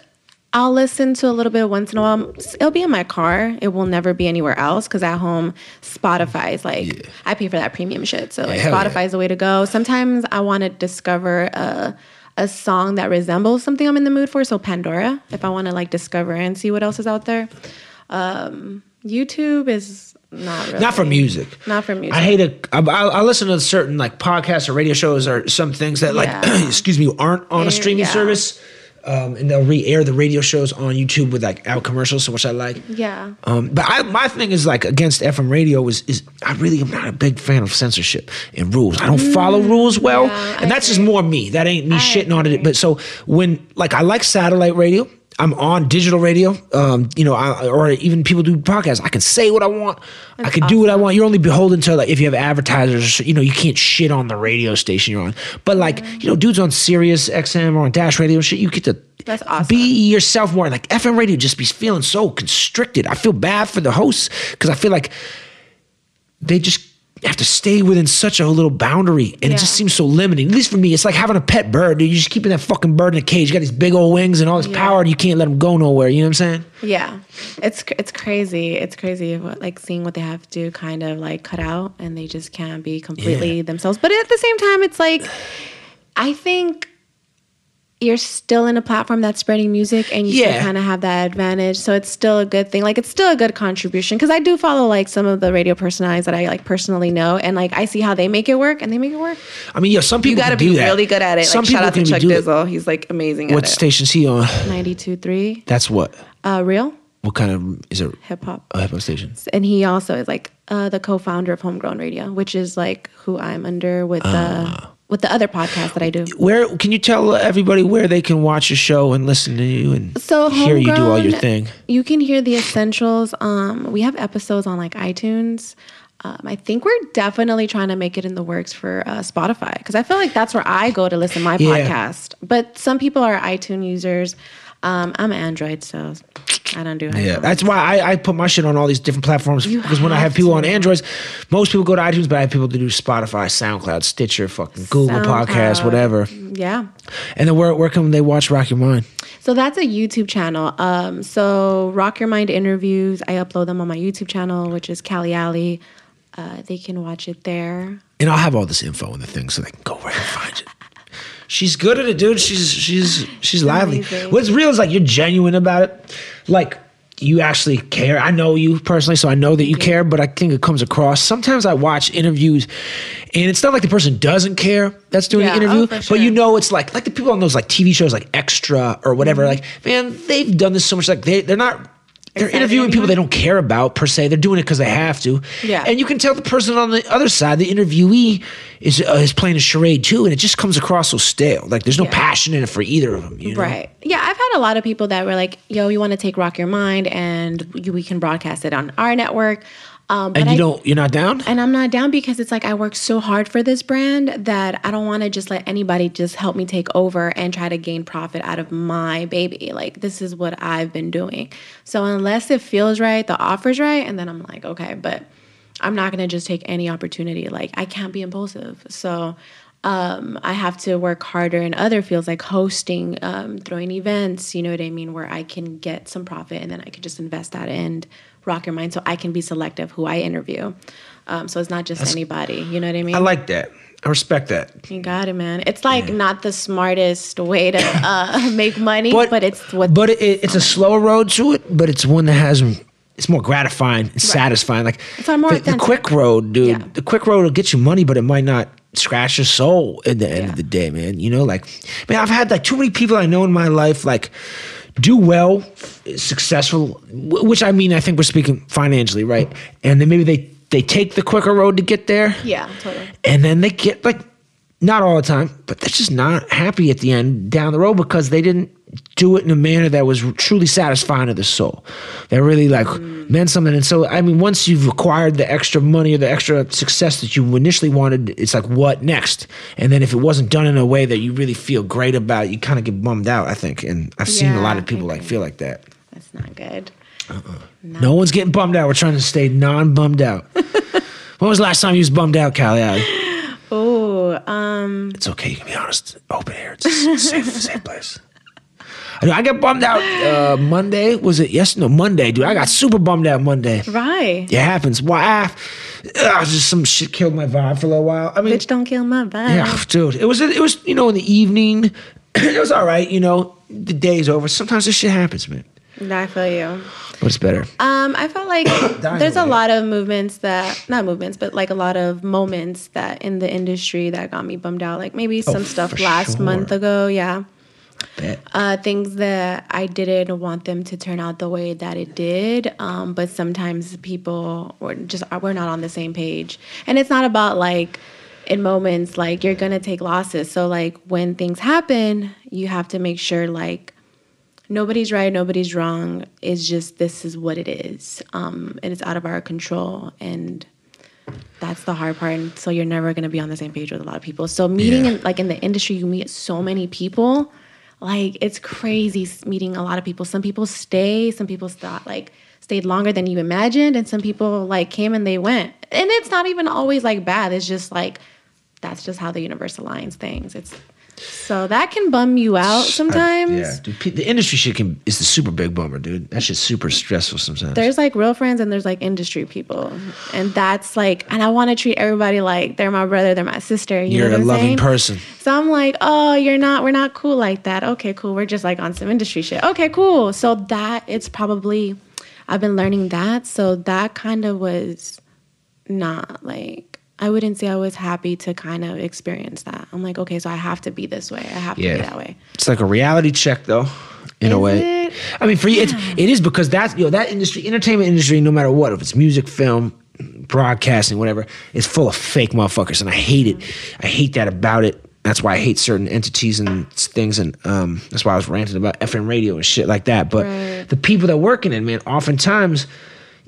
I'll listen to a little bit once in a while. It'll be in my car. It will never be anywhere else because at home, Spotify is like I pay for that premium shit. So like hell yeah. Spotify is the way to go. Sometimes I want to discover a a song that resembles something I'm in the mood for. So Pandora, if I want to like discover and see what else is out there. Um, YouTube is not really Not for music. Not for music. I hate it. I listen to certain like podcasts or radio shows or some things that like, Yeah. (clears throat) excuse me, aren't on a streaming yeah. service. Um, and they'll re-air the radio shows on YouTube with like out commercials, so which I like. Yeah. Um, but I, my thing is like against FM radio is is I really am not a big fan of censorship and rules. I don't follow rules well, Mm, yeah, and I that's just more me. That ain't me I shitting on it. But so when like I like satellite radio. I'm on digital radio, um, you know, I, or even people do podcasts. I can say what I want. I can do what I want. You're only beholden to like if you have advertisers. You know, you can't shit on the radio station you're on. But like, you know, dudes on Sirius XM or on Dash Radio shit, you get to That's awesome. be yourself more. Like FM radio just be feeling so constricted. I feel bad for the hosts because I feel like they just have to stay within such a little boundary and it just seems so limiting. At least for me, it's like having a pet bird. Dude. You're just keeping that fucking bird in a cage. You got these big old wings and all this Yeah. power and you can't let them go nowhere. You know what I'm saying? Yeah, it's it's crazy. It's crazy, what, like seeing what they have to kind of like cut out, and they just can't be completely Yeah. themselves. But at the same time, it's like I think you're still in a platform that's spreading music, and you Yeah. still kind of have that advantage. So it's still a good thing. Like it's still a good contribution because I do follow like some of the radio personalities that I like personally know, and like I see how they make it work, and they make it work. I mean, yeah, some people You got to can do be that. really good at it. Some like shout people out to can Chuck do it. Dizzle. He's like amazing What at it. station's he on? Ninety two three, That's what? uh, real What kind of is it? hip hop. A hip hop station? and he also is like uh, the co-founder of Homegrown Radio, which is like who I'm under with Ah. the with the other podcast that I do. Where can you tell everybody where they can watch your show and listen to you and So hear you do all your thing? You can hear the essentials. Um, we have episodes on like iTunes. Um, I think we're definitely trying to make it in the works for uh, Spotify because I feel like that's where I go to listen to my Yeah. podcast. But some people are iTunes users. Um, I'm an Android, so I don't do. Yeah, that's why I, I put my shit on all these different platforms You because when I have people on. Androids, most people go to iTunes, but I have people to do Spotify, SoundCloud, Stitcher, fucking Google SoundCloud. Podcasts, whatever. yeah. And then where where can they watch Rock Your Mind? So that's a YouTube channel. Um, so Rock Your Mind interviews, I upload them on my YouTube channel, which is Callie Alley. Uh, they can watch it there. And I'll have all this info in the thing so they can go right and find it. She's good at it, dude. She's she's she's lively. Amazing. What's real is like you're genuine about it. Like you actually care. I know you personally, so I know that you care, but I think it comes across. Sometimes I watch interviews and it's not like the person doesn't care that's doing Yeah, the interview, oh, sure. but you know it's like like the people on those like TV shows like Extra or whatever, Mm-hmm. like, man, they've done this so much like they they're not they're interviewing people they don't care about per se. They're doing it because they have to. Yeah. And you can tell the person on the other side, the interviewee, is uh, is playing a charade too, and it just comes across so stale. Like there's no Yeah. passion in it for either of them. You know? Right. Yeah, I've had a lot of people that were like, "Yo, you want to take Rock Your Mind, and you, we can broadcast it on our network." Um, And you I, don't, you're not down. and I'm not down because it's like I work so hard for this brand that I don't want to just let anybody just help me take over and try to gain profit out of my baby. Like this is what I've been doing. So unless it feels right, the offer's right, and then I'm like, okay, but I'm not gonna just take any opportunity. Like I can't be impulsive. So um, I have to work harder in other fields like hosting, um, throwing events, you know what I mean, where I can get some profit and then I can just invest that and rock your mind so I can be selective who I interview. Um, so it's not just anybody, you know what I mean? I like that. I respect that. you got it, man. It's like not the smartest way to (coughs) uh, make money, but, it's what. But it, it's a slower road to it, but it's one that has. It's more gratifying and satisfying. Like It's more the, the quick road, dude. Yeah. The quick road will get you money, but it might not scratch your soul at the end Yeah. of the day, man. You know, like man, I've had like too many people I know in my life like do well, successful, which I mean, I think we're speaking financially, right? And then maybe they they take the quicker road to get there yeah, totally. and then they get like not all the time but they're just not happy at the end down the road because they didn't do it in a manner that was truly satisfying to the soul that really like meant something and so i mean once you've acquired the extra money or the extra success that you initially wanted it's like what next and then if it wasn't done in a way that you really feel great about you kind of get bummed out i think and i've seen a lot of people like feel like that That's not good. no one's getting bummed out we're trying to stay non-bummed out (laughs) when was the last time you was bummed out Callie? Oh, um, It's okay. You can be honest. Open air. It's safe, safe place. I I got bummed out uh, Monday. Was it yes? No, Monday, dude. I got super bummed out Monday. Right. It happens. Why? Ah, ah, just some shit killed my vibe for a little while. I mean, Bitch, don't kill my vibe. yeah, dude. It was it was you know in the evening. (clears throat) it was all right. You know, the day's over. Sometimes this shit happens, man. I feel you. What's better. Um, I felt like (coughs) there's a lot of movements that not movements, but like a lot of moments that in the industry that got me bummed out. Like maybe some stuff Oh, for last sure. month ago, yeah. Uh, things that I didn't want them to turn out the way that it did. Um, but sometimes people were just we're not on the same page, and it's not about like in moments like you're gonna take losses. So like when things happen, you have to make sure like nobody's right, nobody's wrong. It's just this is what it is, um, and it's out of our control and. That's the hard part, and so you're never gonna be on the same page with a lot of people. So meeting Yeah. in like in the industry, you meet so many people, like it's crazy meeting a lot of people. Some people stay, some people stop, like stayed longer than you imagined, and some people like came and they went. And it's not even always like bad. It's just like that's just how the universe aligns things. It's so that can bum you out sometimes. yeah, dude. The industry shit can is the super big bummer, dude. That shit's super stressful sometimes. There's like real friends and there's like industry people, and that's like, and I want to treat everybody like they're my brother, they're my sister. You You're know a I'm loving saying? person. So I'm like, oh, you're not, we're not cool like that. Okay, cool. We're just like on some industry shit. Okay, cool. So that it's probably, I've been learning that. So that kind of was not like, I wouldn't say I was happy to kind of experience that. I'm like, okay, so I have to be this way. I have to be that way. It's like a reality check, though, in a Is way. it? I mean, for you, it's, it is because that's you know that industry, entertainment industry, no matter what, if it's music, film, broadcasting, whatever, is full of fake motherfuckers, and I hate it. I hate that about it. That's why I hate certain entities and things, and um, that's why I was ranting about FM radio and shit like that. But Right. the people that work in it, man, oftentimes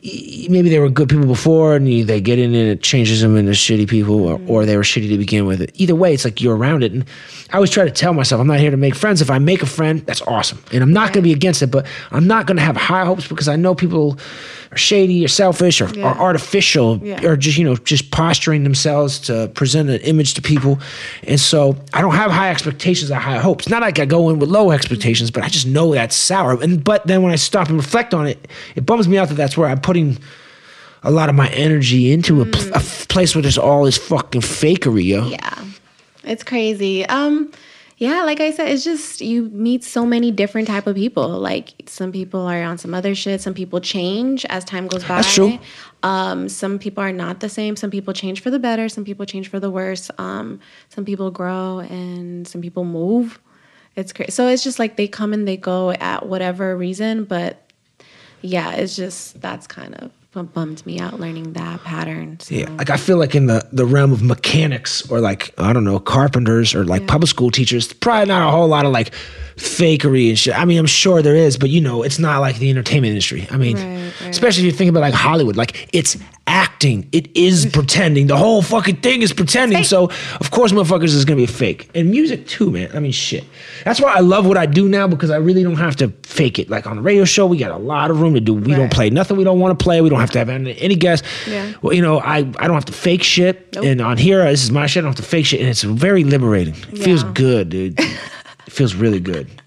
maybe they were good people before and you, they get in and it changes them into shitty people or, mm-hmm. or they were shitty to begin with. Either way it's like you're around it. And i always try to tell myself i'm not here to make friends. If i make a friend that's awesome. And i'm not going to be against it but i'm not going to have high hopes because i know people are shady or selfish or, Yeah. or artificial Yeah. or just you know just posturing themselves to present an image to people and so i don't have high expectations or high hopes not like i go in with low expectations but i just know that's sour and but then when i stop and reflect on it it bums me out that that's where i'm putting a lot of my energy into a, pl- a f- place where there's all this fucking fakery yo Yeah. It's crazy. Um yeah, like I said, it's just you meet so many different type of people. Like some people are on some other shit, some people change as time goes by. That's true. Um some people are not the same. Some people change for the better, some people change for the worse. Um some people grow and some people move. It's crazy. So it's just like they come and they go at whatever reason, but yeah, it's just that's kind of bummed me out learning that pattern. So. Yeah, like I feel like in the, the realm of mechanics or like I don't know carpenters or like public school teachers, probably not a whole lot of like fakery and shit. I mean, I'm sure there is, but you know, it's not like the entertainment industry. I mean, Right, right. especially if you think about like Hollywood, like it's acting, it is mm. pretending. The whole fucking thing is pretending. So of course, motherfuckers is gonna be fake, and music too, man. I mean, shit. That's why I love what I do now because I really don't have to fake it. Like on the radio show, we got a lot of room to do. We don't play nothing we don't want to play. We don't have to have any, any guests. Yeah. Well, you know, I, I don't have to fake shit. Nope. And on here, this is my shit. I don't have to fake shit. And it's very liberating. It feels good, dude. (laughs) it feels really good.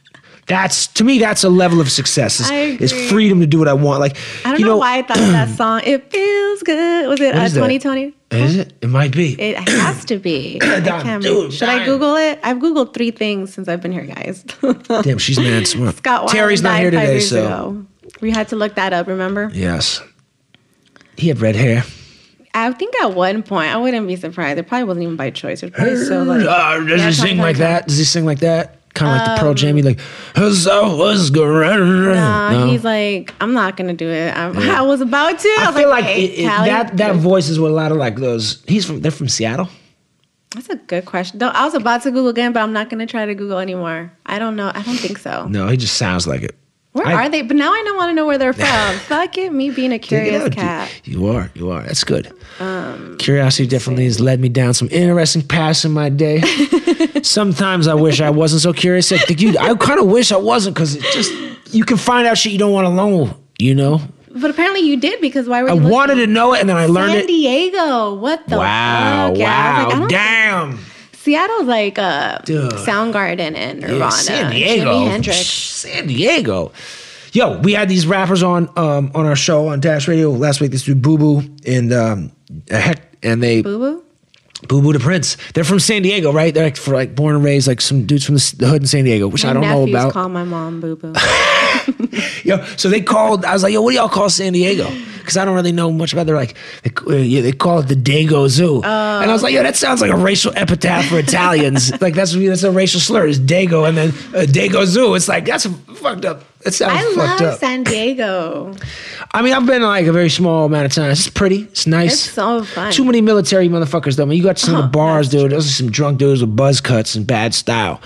That's to me, that's a level of success. Is, is freedom to do what I want. Like I don't you know, know, why I thought of that (clears throat) song. It feels good. Was it uh, is 2020? Is it? It might be. It has to be. (clears throat) I dude, should I. Google it? I've Googled three things since I've been here, guys. (laughs) Damn, she's mad smart. Scott Weiland Terry's not here today, so ago. We had to look that up, remember? yes. He had red hair. I think at one point, I wouldn't be surprised. It probably wasn't even by choice. It was probably so like. Uh, does Yeah, he sing like that? Does he sing like that? Kind of like the Pearl Um, Jamie, like so was. Nah, he's like, I'm not gonna do it. I'm, (laughs) I was about to. I, I feel like "Hey, it, it- that that voice is what a lot of like those. He's from. They're from Seattle. That's a good question. Though I was about to Google again, but I'm not gonna try to Google anymore. I don't know. I don't think so. No, he just sounds like it. Where I- are they? But now I don't want to know where they're from. (laughs) Fuck it, me being a curious out. cat. You are. You are. That's good. Um, Curiosity definitely has led me down some interesting paths in my day. (laughs) Sometimes I wish I wasn't so curious. Like, dude, I kind of wish I wasn't because it just you can find out shit you don't want to know. You know, But apparently you did because why were I you? wanted to know it and then I learned San it. San Diego. What the Wow! fuck? Yeah, I Wow! like, I don't- damn! Seattle's like uh, Dude. Soundgarden and Nirvana, Yeah, San Diego. Jimi Hendrix. San Diego. Yo, we had these rappers on um, on our show on Dash Radio last week. This dude Boo Boo and um, a heck, and they Boo Boo. Boo Boo the Prince. They're from San Diego, right? They're like for like born and raised, like some dudes from the, hood in San Diego, which My I don't know about. call my mom Boo Boo. (laughs) (laughs) Yo, so they called. I was like, yo, what do y'all call San Diego? Because I don't really know much about. it. They're like, they, uh, yeah, they call it the Dago Zoo, and I was like, yo, that sounds like a racial epitaph for Italians. (laughs) like that's that's a racial slur. It's Dago, and then uh, Dago Zoo. It's like that's fucked up. It sounds I fucked love up. San Diego. I mean, I've been like a very small amount of time. It's pretty. It's nice. It's so fun. Too many military motherfuckers though. I mean, you got some of the oh, bars, that's dude. Those are some drunk dudes with buzz cuts and bad style,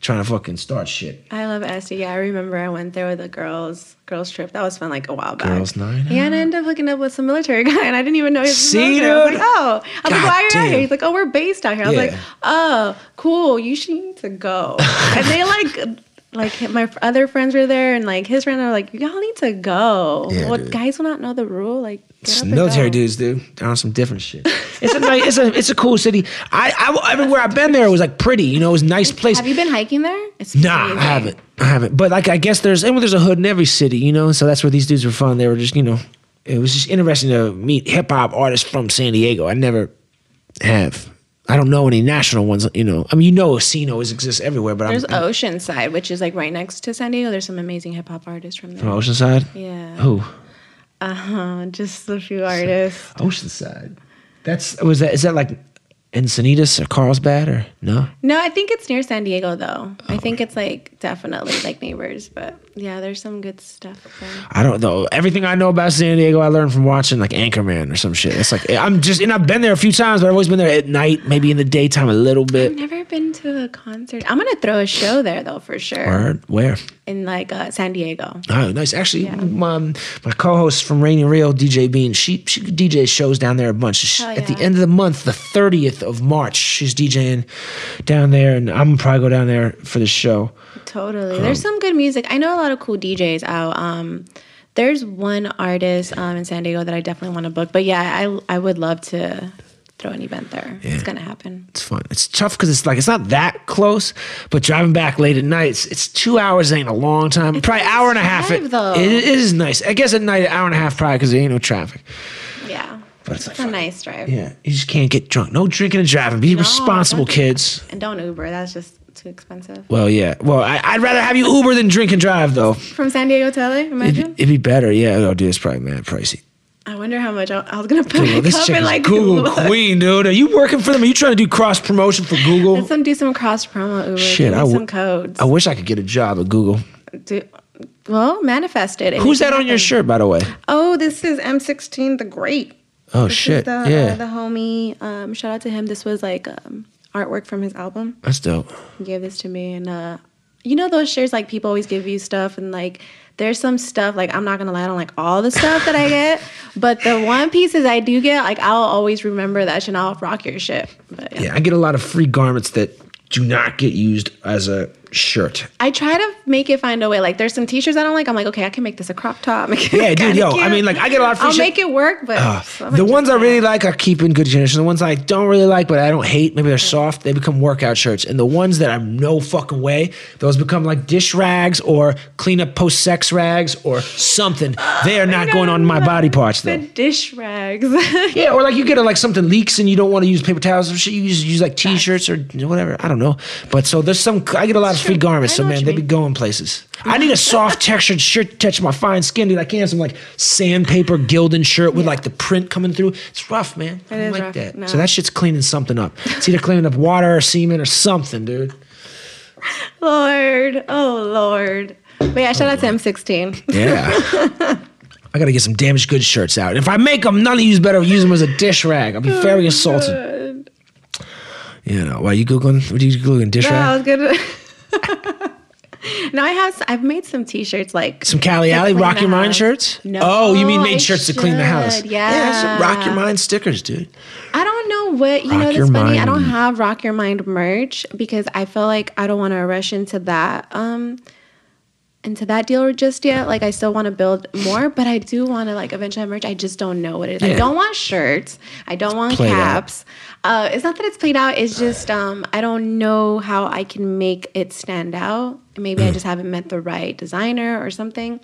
trying to fucking start shit. I love SD. Yeah, I remember I went there with a girls girls trip. That was fun, like a while back. Girls' night Yeah, and I ended up hooking up with some military (laughs) guy, and I didn't even know he was See, military. I was like, oh, I was like, why are you out here? He's like, oh, we're based out here. I was Yeah. like, oh, cool. You should need to go. and they like. Like my other friends were there, and like his friends are like, "Y'all need to go. Yeah, what dude. guys will not know the rule? Like, get military go. dudes, dude. They're on some different shit. It's a nice, it's a it's a cool city. I, I everywhere I've been there, it was like pretty. You know, it was a nice place. Have you been hiking there? It's Nah, amazing. I haven't. I haven't. But like, I guess there's and there's a hood in every city, you know. So that's where these dudes were from. They were just, you know, it was just interesting to meet hip hop artists from San Diego. I never have. I don't know any national ones. You know, I mean, you know, Casinos exist everywhere, but There's I'm, Oceanside, which is like right next to San Diego. There's some amazing hip hop artists from there. from Oceanside. Yeah. Who? Uh-huh, just a few artists. Oceanside. That's was that? Is that like Encinitas or Carlsbad or no? No, I think it's near San Diego though. I Oh. think it's like definitely like neighbors, but yeah, there's some good stuff there. I don't know. Everything I know about San Diego, I learned from watching like Anchorman or some shit. It's like eh, I'm just, and I've been there a few times, but I've always been there at night, maybe in the daytime a little bit. I've never been to a concert. I'm gonna throw a show there though for sure Word? Where? in like uh, San Diego. Oh, nice. Actually, my, um, my co-host from Rainy Real, DJ Bean, she she DJs shows down there a bunch. She- Hell At the end of the month, the 30th of March, she's DJing down there, and I'm gonna probably go down there for the show. Totally. Um, there's some good music. I know a lot of cool DJs out. Um, there's one artist um, in San Diego that I definitely want to book. But yeah, I I would love to throw an event there. It's gonna happen. It's fun. It's tough because it's like it's not that close, but driving back late at night, it's, it's two hours ain't a long time. probably hour and a half. drive, it, though. it is nice. I guess at night, an hour and a half probably because there ain't no traffic. Yeah. But it's like a nice drive. Yeah, you just can't get drunk. No drinking and driving. Be responsible, kids. And don't Uber. That's just too expensive. Well, yeah. Well, I, I'd rather have you Uber than drink and drive, though. From San Diego to LA, imagine. It'd, it'd be better. Yeah, oh, dude, it's probably mad pricey. I wonder how much I, I was gonna put my this chick in like Google Google. queen, dude. Are you working for them? Are you trying to do cross promotion for Google? Let's some do some cross promo Uber. Shit, I w- some codes. I wish I could get a job at Google. Do, well, manifest it. Who's that on your shirt, by the way? Oh, this is M16 the Great. Oh This is shit! the, yeah, uh, the homie. Um, shout out to him. This was like um, artwork from his album. that's dope. He gave this to me, and uh, you know those shares like people always give you stuff, and like there's some stuff like I'm not gonna lie, I don't like all the stuff that I (laughs) get, but the one pieces I do get, like I'll always remember that shit. and I'll rock your shit. But yeah. Yeah, I get a lot of free garments that do not get used as a shirt. I try to make it find a way. Like there's some t-shirts I don't like. I'm like, okay, I can make this a crop top. (laughs) Yeah, dude, yo, I mean, like, I get a lot of free I'll shit- make it work, but Uh, some the ones I really like, I keep in good condition. The ones I don't really like, but I don't hate, maybe they're soft, they become workout shirts. And the ones that I'm no fucking way, those become like dish rags or clean up post sex rags or something. They are (gasps) not going on my body parts the dish rags. (laughs) Yeah, or like you get a, like something leaks and you don't want to use paper towels or shit. You use, use like t-shirts or whatever. I don't know. But so there's some. I get a lot of free garments. So man, they be going places. I need a (laughs) soft textured shirt to touch my fine skin, dude. I can't have some like sandpaper Gildan shirt with like the print coming through. It's rough, man. I don't like rough. that. No. So that shit's cleaning something up. It's either cleaning up water or semen or something, dude. Lord, oh Lord. But yeah, shout out to M16. Yeah. (laughs) I gotta get some damaged goods shirts out. If I make them, none of you better use them as a dish rag. I'll be very oh, insulted. You know, why you googling? What are you googling? Dish No, I rag? was gonna. (laughs) no, I have. I've made some T-shirts like Some Callie to Alley Rock Your Mind shirts? No, Oh, you mean made I shirts to clean the house? should, yeah, some Rock Your. Mind stickers, dude. I don't know what you Rock know. Your That's funny. I don't have Rock Your Mind merch because I feel like I don't want to rush into that. Um, into that deal just yet. Like I still want to build more, but I do want to like eventually merch. I just don't know what it is. I don't want shirts. I don't want Played caps. Uh, it's not that it's played out. It's just um, I don't know how I can make it stand out. Maybe Mm. I just haven't met the right designer or something.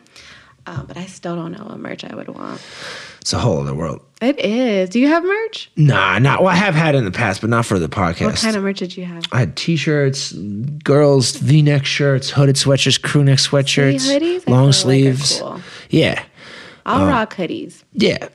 Uh, but I still don't know what merch I would want. It's a whole other world. It is. Do you have merch? Nah, not well. I have had in the past, but not for the podcast. What kind of merch did you have? I had t-shirts, girls V-neck shirts, hooded sweatshirts, crew neck sweatshirts, hoodies? Long like sleeves. cool. Yeah, I'll rock hoodies. yeah.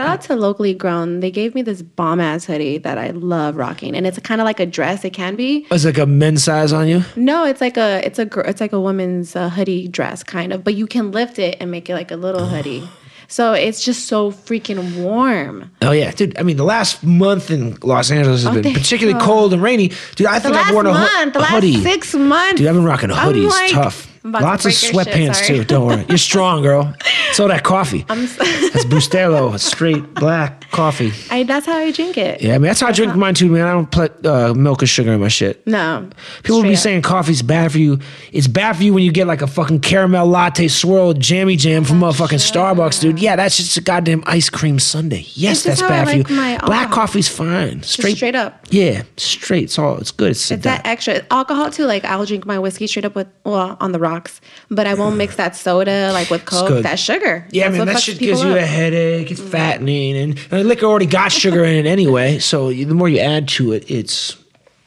Shout out to locally grown. They gave me this bomb ass hoodie that I love rocking, and it's kind of like a dress. It can be. It's like a men's size on you. No, it's like a it's a it's like a woman's uh, hoodie dress kind of, but you can lift it and make it like a little hoodie. So it's just so freaking warm. Oh yeah, dude. I mean, the last month in Los Angeles has Oh, been particularly God. cold and rainy. Dude, I think I've worn a, ho- month, a last hoodie. six months. Dude, I've been rocking a hoodie. It's like- tough. Lots of sweatpants too. Don't worry. You're strong, girl. (laughs) So that coffee. I'm s- (laughs) That's Bustelo, straight black coffee. I, that's how I drink it. Yeah, I mean that's how I drink mine too, man. I don't put uh, milk or sugar in my shit. No. People will be up. saying coffee's bad for you. It's bad for you when you get like a fucking caramel latte swirl jammy jam from a motherfucking Starbucks, dude. Yeah, that's just a goddamn ice cream sundae. Yes, that's bad for you. Black alcohol. coffee's fine. Straight, straight up. Yeah, straight. It's all. It's good. It's, It's that extra alcohol too. Like I'll drink my whiskey straight up with well on the rocks, but I won't mix that soda like with Coke. That sugar. Yeah, That's man, what that shit gives you up. a headache. It's fattening, and, and liquor already got sugar in it anyway. So you- the more you add to it, it's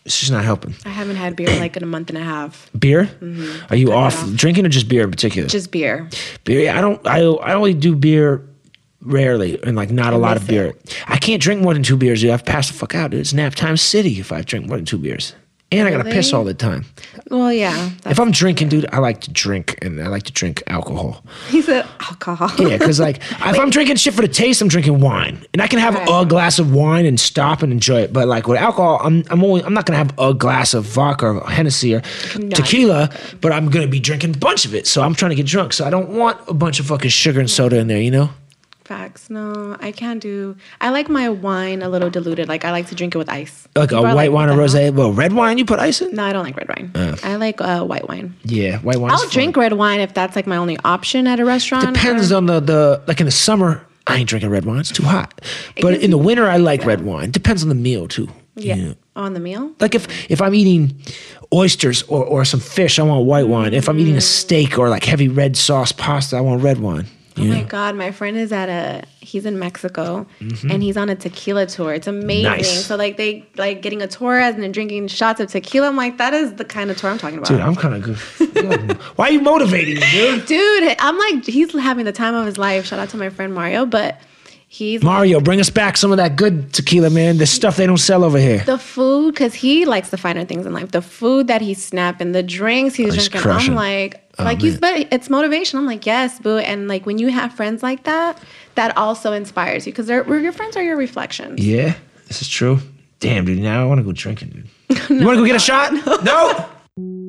it's just not helping. I haven't had beer like in a month and a half. Beer? Are you off Mm-hmm. off. drinking or just beer in particular? Just beer. Beer, yeah, I don't. I I only do beer rarely, and like not a lot of beer. I can't drink more than two beers. Dude. I've passed the fuck out. Dude. It's nap time city if I drink more than two beers, and I gotta piss all the time. Well, yeah. If I'm drinking, dude, I like to drink, and I like to drink alcohol. (laughs) He said alcohol. Yeah, because like (laughs) if I'm drinking shit for the taste, I'm drinking wine, and I can have Right. a glass of wine and stop and enjoy it. But like with alcohol, I'm I'm only I'm not gonna have a glass of vodka or Hennessy or tequila, but I'm gonna be drinking a bunch of it. So I'm trying to get drunk. So I don't want a bunch of fucking sugar and soda in there, you know. Facts. No, I can't do. I like my wine a little diluted. Like I like to drink it with ice. Like a People are white wine or "What the hell?" rosé. Well, red wine you put ice in? No, I don't like red wine. I like uh, white wine. Yeah, white wine. I'll drink red wine if that's like my only option at a restaurant. Depends or- on the the like in the summer. I ain't drinking red wine. It's too hot. But in the winter, I like red wine. Depends on the meal too. Yeah. you know. On the meal. Like if if I'm eating oysters or, or some fish, I want white wine. If I'm eating a steak or like heavy red sauce pasta, I want red wine. Oh You my god, my friend is at a he's in Mexico and he's on a tequila tour. It's amazing. Mm-hmm. Nice. So like they like getting a tour and then drinking shots of tequila. I'm like, that is the kind of tour I'm talking about. Dude, I'm kind of good. (laughs) Why are you motivating me, dude? Dude, I'm like he's having the time of his life. Shout out to my friend Mario, but he's Mario, bring us back some of that good tequila, man. The stuff they don't sell over here. the food because he likes the finer things in life. The food that he's snapping, the drinks he's oh, he's drinking. crushing. I'm like, Oh, like you, but it's motivation. I'm like, yes, boo. And like when you have friends like that, that also inspires you because they're your friends are your reflection. Yeah, this is true. Damn, dude. Now I want to go drinking, dude. (laughs) You want to go get a shot? no. (laughs)